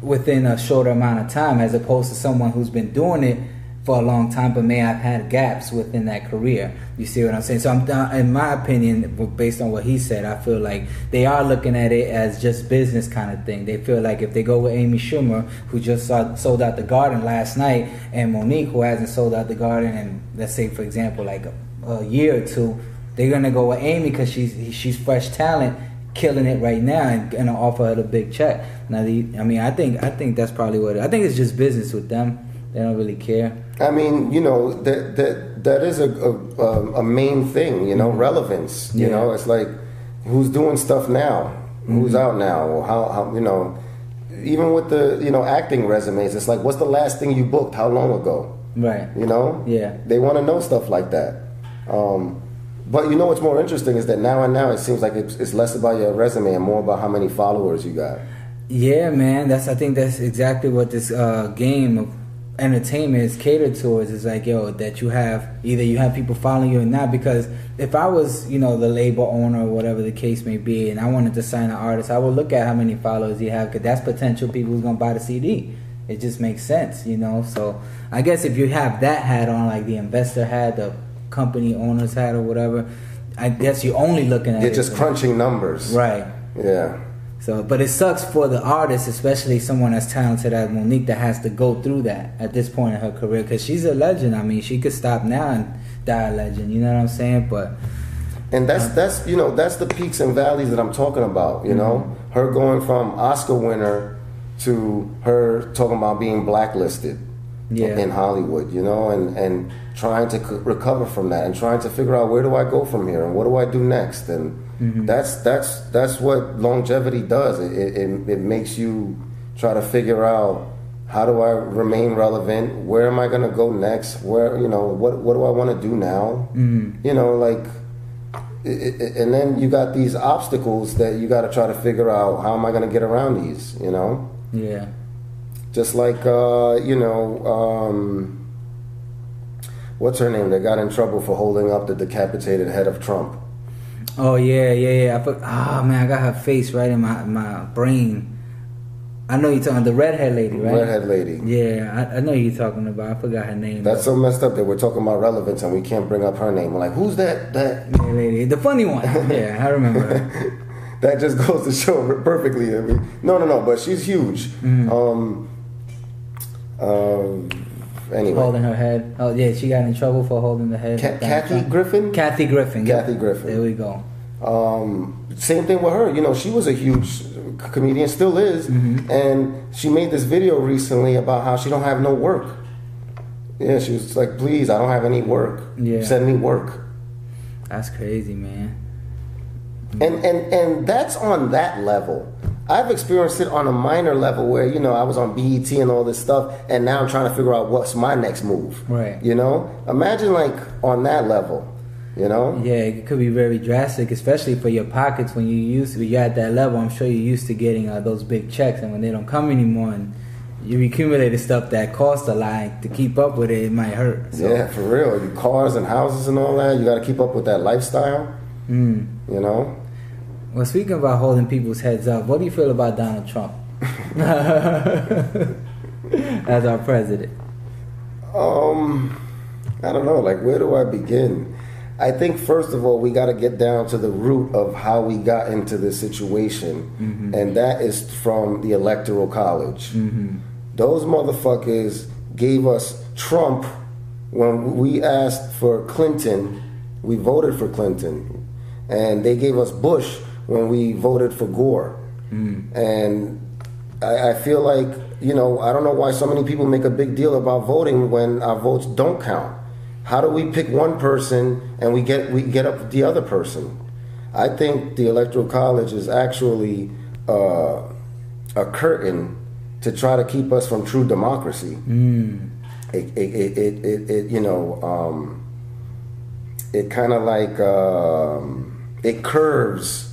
within a shorter amount of time as opposed to someone who's been doing it for a long time but may have had gaps within that career. You see what I'm saying? So I'm uh, in my opinion based on what he said, I feel like they are looking at it as just business kind of thing. They feel like if they go with Amy Schumer who just saw, sold out the garden last night and Mo'Nique who hasn't sold out the garden and let's say for example like a, a year or two, they're going to go with Amy cuz she's she's fresh talent killing it right now and, and offer her a big check. Now, the, I mean, I think I think that's probably what it, I think it's just business with them. They don't really care. I mean, you know, that that that is a a, a main thing. You know, mm-hmm. relevance. You yeah. know, it's like who's doing stuff now, mm-hmm. who's out now, how, how you know. Even with the you know acting resumes, it's like, what's the last thing you booked? How long ago? Right. You know. Yeah. They want to know stuff like that. Um, but you know what's more interesting is that now and now it seems like it's, it's less about your resume and more about how many followers you got. Yeah, man. That's I think that's exactly what this uh, game of entertainment is catered towards. Is like yo that you have either you have people following you or not. Because if I was you know the label owner or whatever the case may be, and I wanted to sign an artist, I would look at how many followers you have because that's potential people who's gonna buy the CD. It just makes sense, you know. So I guess if you have that hat on, like the investor hat, the company owners hat or whatever. I guess you're only looking at You're just crunching numbers. Right. Yeah. So, but it sucks for the artist, especially someone as talented as Mo'Nique, that has to go through that at this point in her career because she's a legend. I mean, she could stop now and die a legend. You know what I'm saying? But and that's that's you know that's the peaks and valleys that I'm talking about. You mm-hmm. know, her going from Oscar winner to her talking about being blacklisted yeah. in Hollywood. You know, and and trying to recover from that and trying to figure out where do I go from here and what do I do next and mm-hmm. that's that's that's what longevity does it, it, it makes you try to figure out how do I remain relevant where am I going to go next where you know what what do I want to do now mm-hmm. you know like it, and then you got these obstacles that you got to try to figure out how am I going to get around these you know yeah just like uh, you know um, what's her name that got in trouble for holding up the decapitated head of Trump. Oh yeah, yeah, yeah. I put, oh man, I got her face right in my my brain. I know you're talking the redhead lady, right? Redhead lady. Yeah, I, I know you're talking about. I forgot her name. That's so messed up that we're talking about relevance and we can't bring up her name. We're like, who's that? That yeah, lady, the funny one. [laughs] yeah, I remember. [laughs] that just goes to show perfectly. I mean, no, no, no. But she's huge. Mm-hmm. Um, um, anyway. Holding her head. Oh yeah, she got in trouble for holding the head. Ca- Kathy Griffin. Kathy Griffin. Kathy Griffin. There we go. Um, same thing with her. You know, she was a huge comedian, still is, mm-hmm. and she made this video recently about how she don't have no work. Yeah, she was like, "Please, I don't have any work. Yeah. Send me work." That's crazy, man. And and and that's on that level. I've experienced it on a minor level where you know I was on BET and all this stuff, and now I'm trying to figure out what's my next move. Right. You know, imagine like on that level. You know. Yeah, it could be very drastic, especially for your pockets when you used to. You're at that level. I'm sure you're used to getting uh, those big checks, and when they don't come anymore, and you accumulated stuff that cost a lot to keep up with it, it might hurt. So. Yeah, for real. Your cars and houses and all that, you got to keep up with that lifestyle. Mm. You know. Well, speaking about holding people's heads up, what do you feel about Donald Trump [laughs] as our president? Um, I don't know. Like, where do I begin? I think first of all, we got to get down to the root of how we got into this situation, mm-hmm. and that is from the Electoral College. Mm-hmm. Those motherfuckers gave us Trump when we asked for Clinton. We voted for Clinton, and they gave us Bush when we voted for Gore. Mm. And I, I, feel like, you know, I don't know why so many people make a big deal about voting when our votes don't count. How do we pick one person and we get we get up the other person? I think the electoral college is actually uh, a curtain to try to keep us from true democracy. Mm. It, it, it, it, it, you know, um, it kind of like um, it curves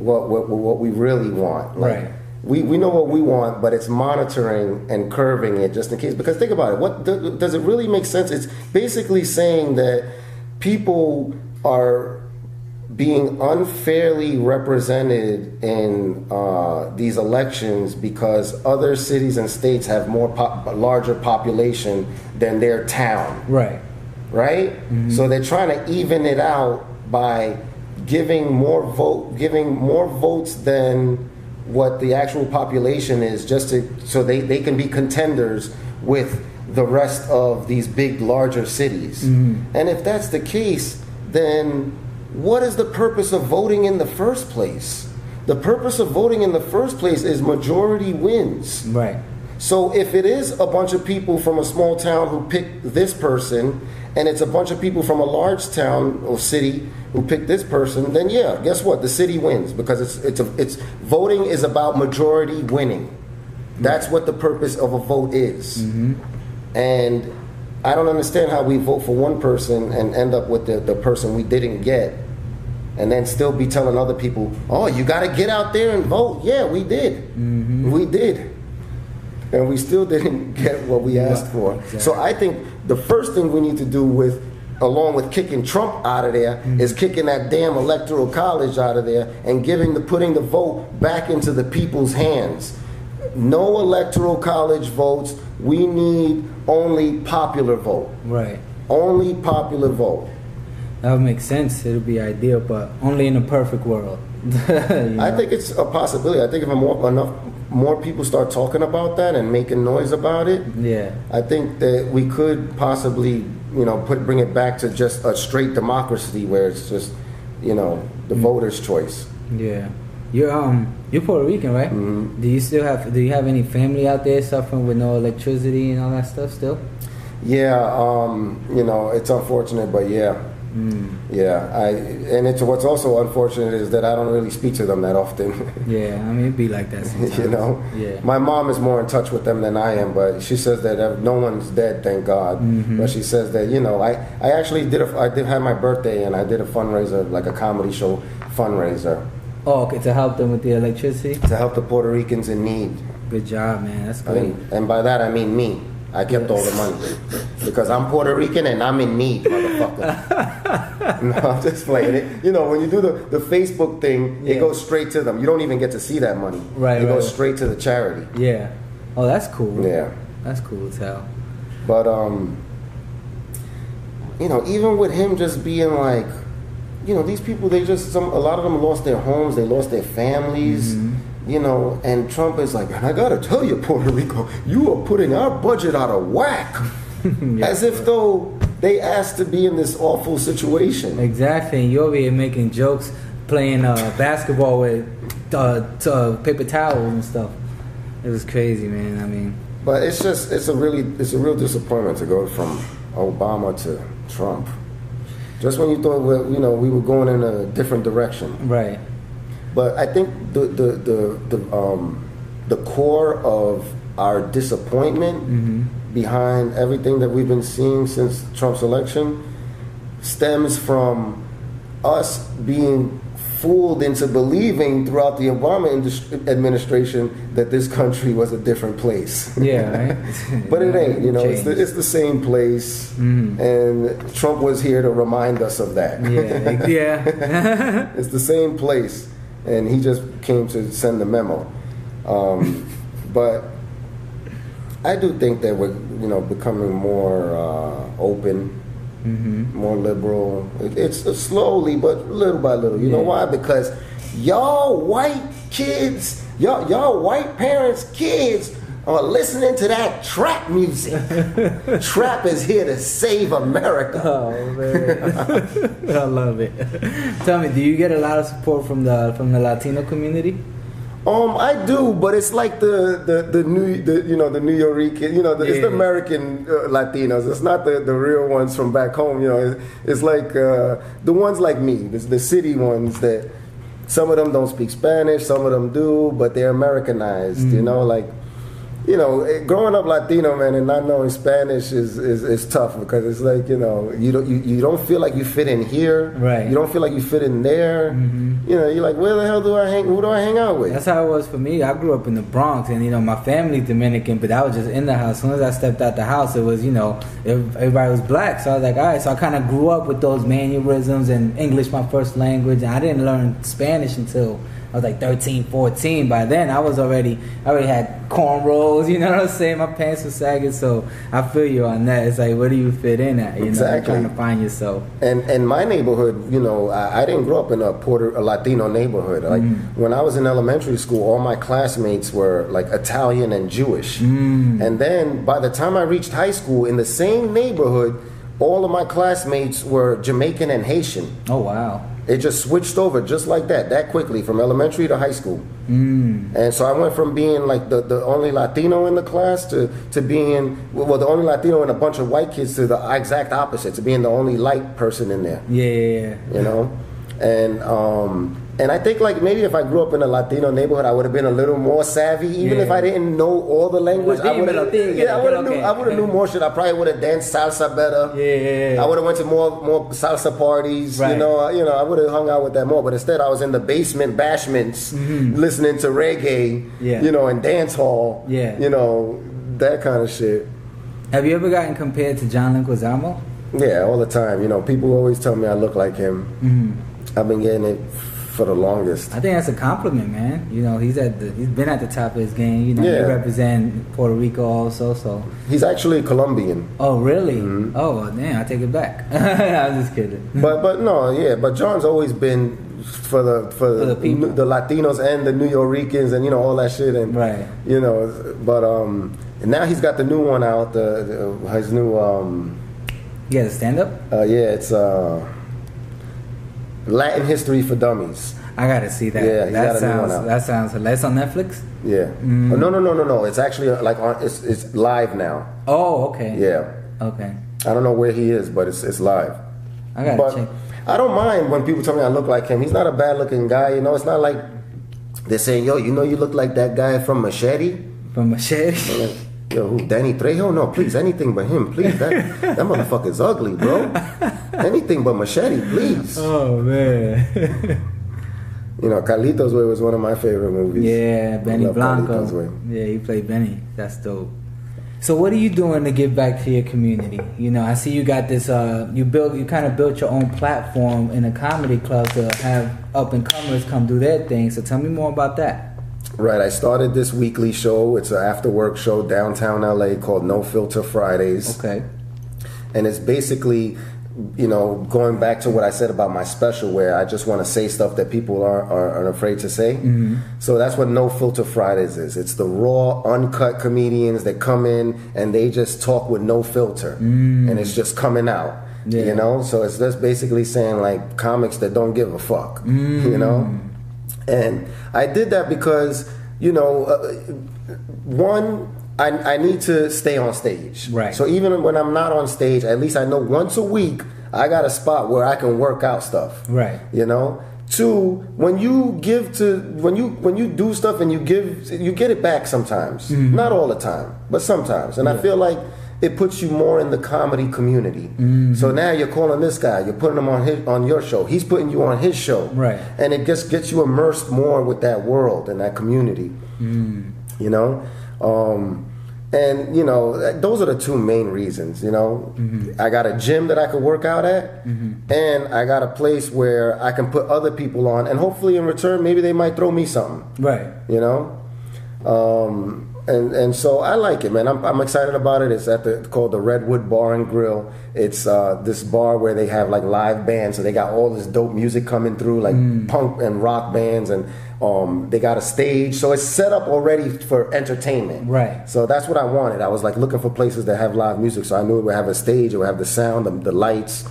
what what what we really want. Like, right. we, we know what we want, but it's monitoring and curving it just in case. Because think about it, what do, does it really make sense? It's basically saying that people are being unfairly represented in uh, these elections because other cities and states have more pop- larger population than their town Right. right? So they're trying to even it out by giving more vote, giving more votes than what the actual population is, just to so they, they can be contenders with the rest of these big larger cities. Mm-hmm. And if that's the case, then what is the purpose of voting in the first place? The purpose of voting in the first place is majority wins. Right. So if it is a bunch of people from a small town who pick this person, and it's a bunch of people from a large town or city who pick this person, then yeah, guess what? The city wins because it's it's a, it's voting is about majority winning. That's what the purpose of a vote is. Mm-hmm. And I don't understand how we vote for one person and end up with the, the person we didn't get and then still be telling other people, oh, you got to get out there and vote. Yeah, we did. Mm-hmm. We did. And we still didn't [laughs] get what we asked for. So I think the first thing we need to do with, along with kicking Trump out of there, mm. is kicking that damn electoral college out of there and giving the putting the vote back into the people's hands. No electoral college votes. We need only popular vote. Right. Only popular vote. That would make sense. It would be ideal, but only in a perfect world. [laughs] You I think it's a possibility. I think if more, enough more people start talking about that and making noise about it, Yeah. I think that we could possibly, you know, put bring it back to just a straight democracy where it's just, you know, the voter's choice. Yeah. You're um you're Puerto Rican, right? Mhm. Do you still have do you have any family out there suffering with no electricity and all that stuff still? Yeah, um, you know, it's unfortunate, but yeah, Mm. yeah. I and it's what's also unfortunate is that I don't really speak to them that often. [laughs] Yeah, I mean it'd be like that sometimes. [laughs] you know, Yeah. my mom is more in touch with them than I am, but she says that no one's dead, thank God. Mhm. But she says that you know, I I actually did a I did have my birthday and I did a fundraiser like a comedy show fundraiser Oh, okay, to help them with the electricity. to help the Puerto Ricans in need. Good job, man. That's great. And, and by that I mean me. I kept all the money because I'm Puerto Rican and I'm in need, motherfucker. [laughs] no, I'm just playing it. You know, when you do the, the Facebook thing, Yeah. it goes straight to them. You don't even get to see that money. Right, It right. goes straight to the charity. Yeah. Oh, that's cool. Yeah. That's cool as hell. But um, you know, even with him just being like, you know, these people they just some a lot of them lost their homes, they lost their families, you know, and Trump is like, and I gotta tell you, Puerto Rico, you are putting our budget out of whack, [laughs] as if though they asked to be in this awful situation. Exactly. And you're over here making jokes, playing uh, basketball with uh, t- uh, paper towels and stuff. It was crazy, man. I mean, But it's just it's a really it's a real disappointment to go from Obama to Trump. Just when you thought we you know we were going in a different direction. right. But I think the the the the, um, the core of our disappointment hmm behind everything that we've been seeing since Trump's election stems from us being fooled into believing throughout the Obama administration that this country was a different place. Yeah, right. [laughs] [laughs] But it ain't, you know, it's the, it's the same place, Mhm. and Trump was here to remind us of that. yeah, yeah. [laughs] It's the same place, and he just came to send the memo. Um, [laughs] but I do think that we're, you know, becoming more uh, open, hmm more liberal. It, it's uh, slowly, but little by little. You know why? Because y'all white kids, y'all y'all white parents' kids are listening to that trap music. [laughs] trap is here to save America. Oh man, [laughs] I love it. Tell me, do you get a lot of support from the from the Latino community? Um, I do, but it's like the the, the new the you know the New York you know the, it's the American uh, Latinos. It's not the, the real ones from back home. You know, it's, it's like uh, the ones like me, the, the city ones that some of them don't speak Spanish, some of them do, but they're Americanized. You know, like you know, eh, growing up Latino, man, and not knowing Spanish is, is, is tough because it's like, you know, you don't you, you don't feel like you fit in here. Right. You don't feel like you fit in there. Mm-hmm. You know, you're like, where the hell do I hang? Who do I hang out with? That's how it was for me. I grew up in the Bronx, and you know my family's Dominican, but I was just in the house. As soon as I stepped out the house, it was you know everybody was black, so I was like, all right. So I kind of grew up with those mannerisms and English my first language, and I didn't learn Spanish until I was like 13, 14. By then, I was already I already had cornrows. [laughs] You know what I'm saying? My pants were sagging, so I feel you on that. It's like, where do you fit in at? You know, Exactly. trying to find yourself. And and my neighborhood, you know, I, I didn't grow up in a Puerto a Latino neighborhood. Like mm. when I was in elementary school, all my classmates were like Italian and Jewish. Mm. And then by the time I reached high school, in the same neighborhood, all of my classmates were Jamaican and Haitian. Oh wow. It just switched over just like that, that quickly, from elementary to high school. Mm. And so I went from being like the, the only Latino in the class to, to being, well, the only Latino and a bunch of white kids to the exact opposite, to being the only light person in there, Yeah, yeah, yeah. you know? And, um, and I think like maybe if I grew up in a Latino neighborhood, I would have been a little more savvy, even Yeah. if I didn't know all the language. I would have, yeah, I would have okay. knew, I would have knew more shit. I probably would have danced salsa better. Yeah, yeah, yeah. I would have went to more more salsa parties. You know, you know, I would have hung out with that more. But instead, I was in the basement bashments, listening to reggae. Mm-hmm. Yeah. You know, and dance hall. Yeah. You know, that kind of shit. Have you ever gotten compared to John Leguizamo? Yeah, all the time. You know, people always tell me I look like him. Mm-hmm. I've been getting it for the longest. I think that's a compliment, man. You know, he's at the he's been at the top of his game. You know, Yeah. he represent Puerto Rico also. So, He's actually Colombian. oh really? Mm-hmm. Oh well, damn, I take it back. [laughs] I was just kidding. But but no, yeah. But John's always been for the for, For the people. the Latinos and the New Yorkers and you know all that shit and Right. you know. But um, and now he's got the new one out. The, the his new um, got a stand up? uh, yeah, it's uh, Latin History for Dummies. I gotta see that. Yeah, that a new one sounds that sounds. That's on Netflix. Yeah. Mm. Oh, no, no, no, no, no. It's actually uh, like on. It's it's live now. Oh, okay. Yeah. Okay. I don't know where he is, but it's it's live. I gotta but check. I don't mind when people tell me I look like him. He's not a bad looking guy, you know. It's not like they're saying, "Yo, you know, you look like that guy from Machete." From Machete. [laughs] Yo, who? Danny Trejo? No, please, anything but him, please. That that motherfucker's ugly, bro. Anything but Machete, please. oh man. You know, Carlito's Way was one of my favorite movies. yeah, Benny Blanco. Yeah, he played Benny. That's dope. So what are you doing to give back to your community? You know, I see you got this. Uh, you built, you kind of built your own platform in a comedy club to have up and comers come do their thing. So tell me more about that. Right, I started this weekly show. It's an after work show downtown LA called No Filter Fridays. Okay. and it's basically you know going back to what i said about my special where i just want to say stuff that people are, are, are afraid to say mm-hmm. so that's what no filter fridays is it's the raw uncut comedians that come in and they just talk with no filter mm. and it's just coming out Yeah. you know so it's just basically saying like comics that don't give a fuck mm. you know and I did that because, you know, uh, one, I, I need to stay on stage. Right. So even when I'm not on stage, at least I know once a week I got a spot where I can work out stuff. Right. You know. Two, when you give to when you when you do stuff and you give you get it back sometimes. Not all the time, but sometimes. And I feel like it puts you more in the comedy community. So now you're calling this guy, you're putting him on his on your show. He's putting you on his show. Right. And it just gets you immersed more with that world and that community. You know? Um and you know those are the two main reasons you know i got a gym that i could work out at and i got a place where i can put other people on and hopefully in return maybe they might throw me something Right. you know um, and and so I like it, man. I'm, I'm excited about it. It's at the called the Redwood Bar and Grill. It's uh, this bar where they have like live bands, so they got all this dope music coming through, like punk and rock bands, and um, they got a stage, so it's set up already for entertainment. Right. So that's what I wanted. I was like looking for places that have live music, so I knew it would have a stage, it would have the sound, the, the lights,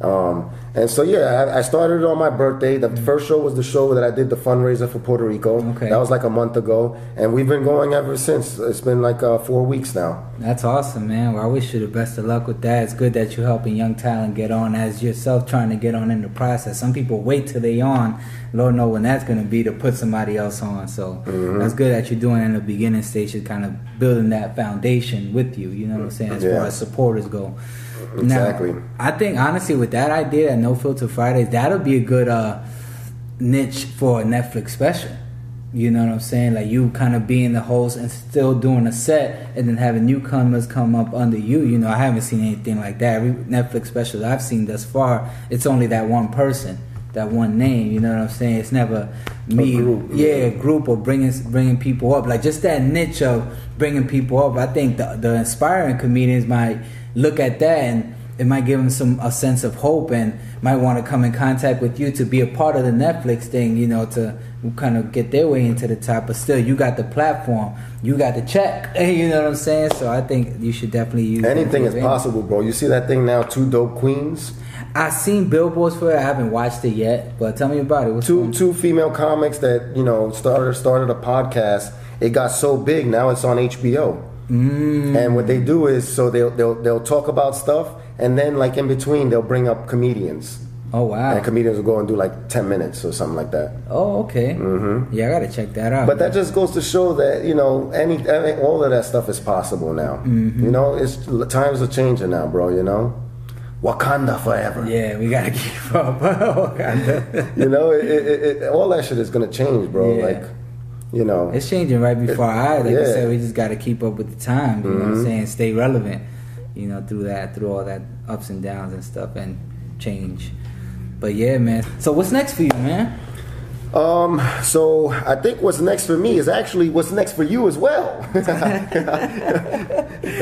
Um, and so yeah, I, I started it on my birthday. The first show was the show that I did the fundraiser for Puerto Rico. Okay. That was like a month ago, and we've been going ever since. It's been like uh, four weeks now. That's awesome, man. Well, I wish you the best of luck with that. It's good that you're helping young talent get on as yourself trying to get on in the process. Some people wait till they on. Lord know when that's going to be to put somebody else on. So that's good that you're doing it in the beginning stage, kind of building that foundation with you. You know what I'm saying? As Yeah. far as supporters go. Exactly. Now, I think honestly, with that idea, at No Filter Fridays, that'll be a good uh, niche for a Netflix special. You know what I'm saying? Like you kind of being the host and still doing a set, and then having newcomers come up under you. You know, I haven't seen anything like that. Every Netflix special that I've seen thus far, it's only that one person, that one name. You know what I'm saying? It's never me, group, yeah, yeah. group or bringing bringing people up. Like just that niche of bringing people up. I think the the inspiring comedians might look at that and it might give them some a sense of hope and might want to come in contact with you to be a part of the Netflix thing, you know, to kind of get their way into the top. But still, you got the platform, you got the check, [laughs] you know what I'm saying? So I think you should definitely use Anything is possible, bro. You see that thing now? Two dope queens, I've seen billboards for it. I haven't watched it yet, but tell me about it. What's two two female comics that you know started started a podcast. It got so big now it's on HBO. Mm. And what they do is so they'll they'll they'll talk about stuff, and then like in between they'll bring up comedians, Oh wow! and comedians will go and do like ten minutes or something like that. oh okay. Mm-hmm. Yeah, I gotta check that out. But that just goes to show that you know any, any all of that stuff is possible now. Mm-hmm. You know, it's times are changing now, bro. You know, Wakanda forever. yeah, we gotta [laughs] keep up. [laughs] Wakanda. You know, it, it, it, all that shit is gonna change, bro. Yeah. Like, you know, It's changing right before our eyes. Like yeah. said, we just got to keep up with the time. You know Mm-hmm. what I'm saying? Stay relevant. You know, through that, through all that ups and downs and stuff, and change. But yeah, man. So what's next for you, man? Um, so I think what's next for me is actually what's next for you as well. [laughs] [laughs] that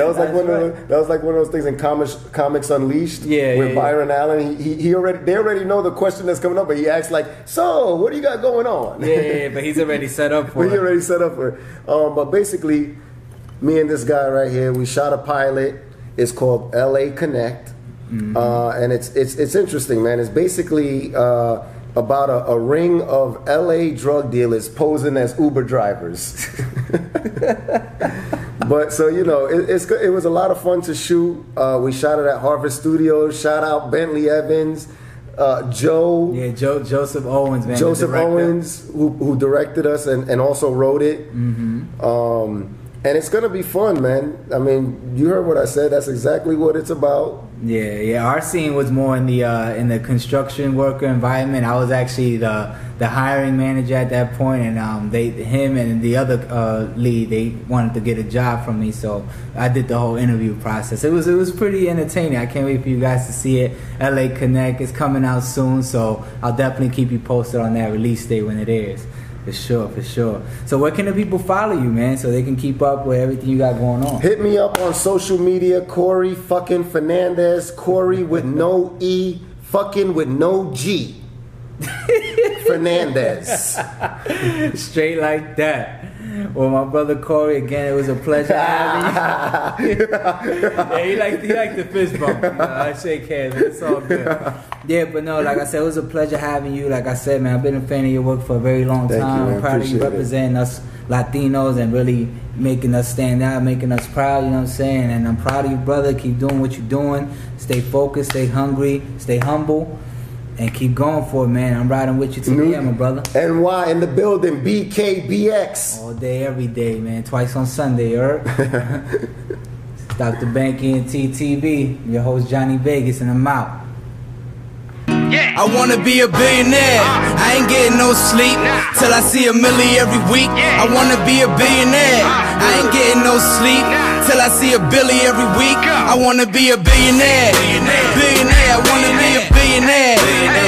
was like one of the, that was like one of those things in comics Comics Unleashed. Yeah, with yeah, Byron Allen, he, he he already they already know the question that's coming up, but he acts like, "So, what do you got going on?" Yeah, yeah, yeah, but he's already set up for [laughs] it. already set up for it. Um, but basically, me and this guy right here, we shot a pilot. It's called L.A. Connect, Mm-hmm. uh, and it's it's it's interesting, man. It's basically uh, about a, a ring of L.A. drug dealers posing as Uber drivers. [laughs] but so you know, it, it's good- it was a lot of fun to shoot. Uh, we shot it at Harvard Studios. Shout out Bentley Evans, uh, Joe. Yeah, Joe, Joseph Owens, man. Joseph. Owens, who, who directed us and, and also wrote it. Mm-hmm. Um, and it's gonna be fun, man. I mean, you heard what I said. That's exactly what it's about. Yeah, yeah. Our scene was more in the uh, in the construction worker environment. I was actually the the hiring manager at that point, and um, they him and the other uh, lead they wanted to get a job from me, so I did the whole interview process. It was it was pretty entertaining. I can't wait for you guys to see it. LA Connect is coming out soon, so I'll definitely keep you posted on that release date when it is. For sure, for sure. So where can the people follow you, man, so they can keep up with everything you got going on? Hit me up on social media, Cory fucking Fernandez, Cory with no E, fucking with no G. [laughs] Fernandez. Straight like that. Well, my brother Cory, again, it was a pleasure having you. [laughs] yeah, he liked he liked the fist bump. You know, I shake hands. It's all good. Yeah, but no, like I said, it was a pleasure having you. Like I said, man, I've been a fan of your work for a very long Thank you, time. man. Proud of you Appreciate it. representing us Latinos and really making us stand out, making us proud. You know what I'm saying? And I'm proud of you, brother. Keep doing what you're doing. Stay focused, stay hungry, stay humble. And keep going for it, man. I'm riding with you to the end, my brother. NY in the building, BKBX. All day, every day, man. Twice on Sunday, er. [laughs] Dr. Banky and TTV. Your host Jonni Vegaz, and I'm out. Yeah. I wanna be a billionaire. I ain't getting no sleep till I see a milli every week. I wanna be a billionaire. I ain't getting no sleep till I see a billy every week. I wanna be a billionaire. Billionaire. I wanna be a billionaire.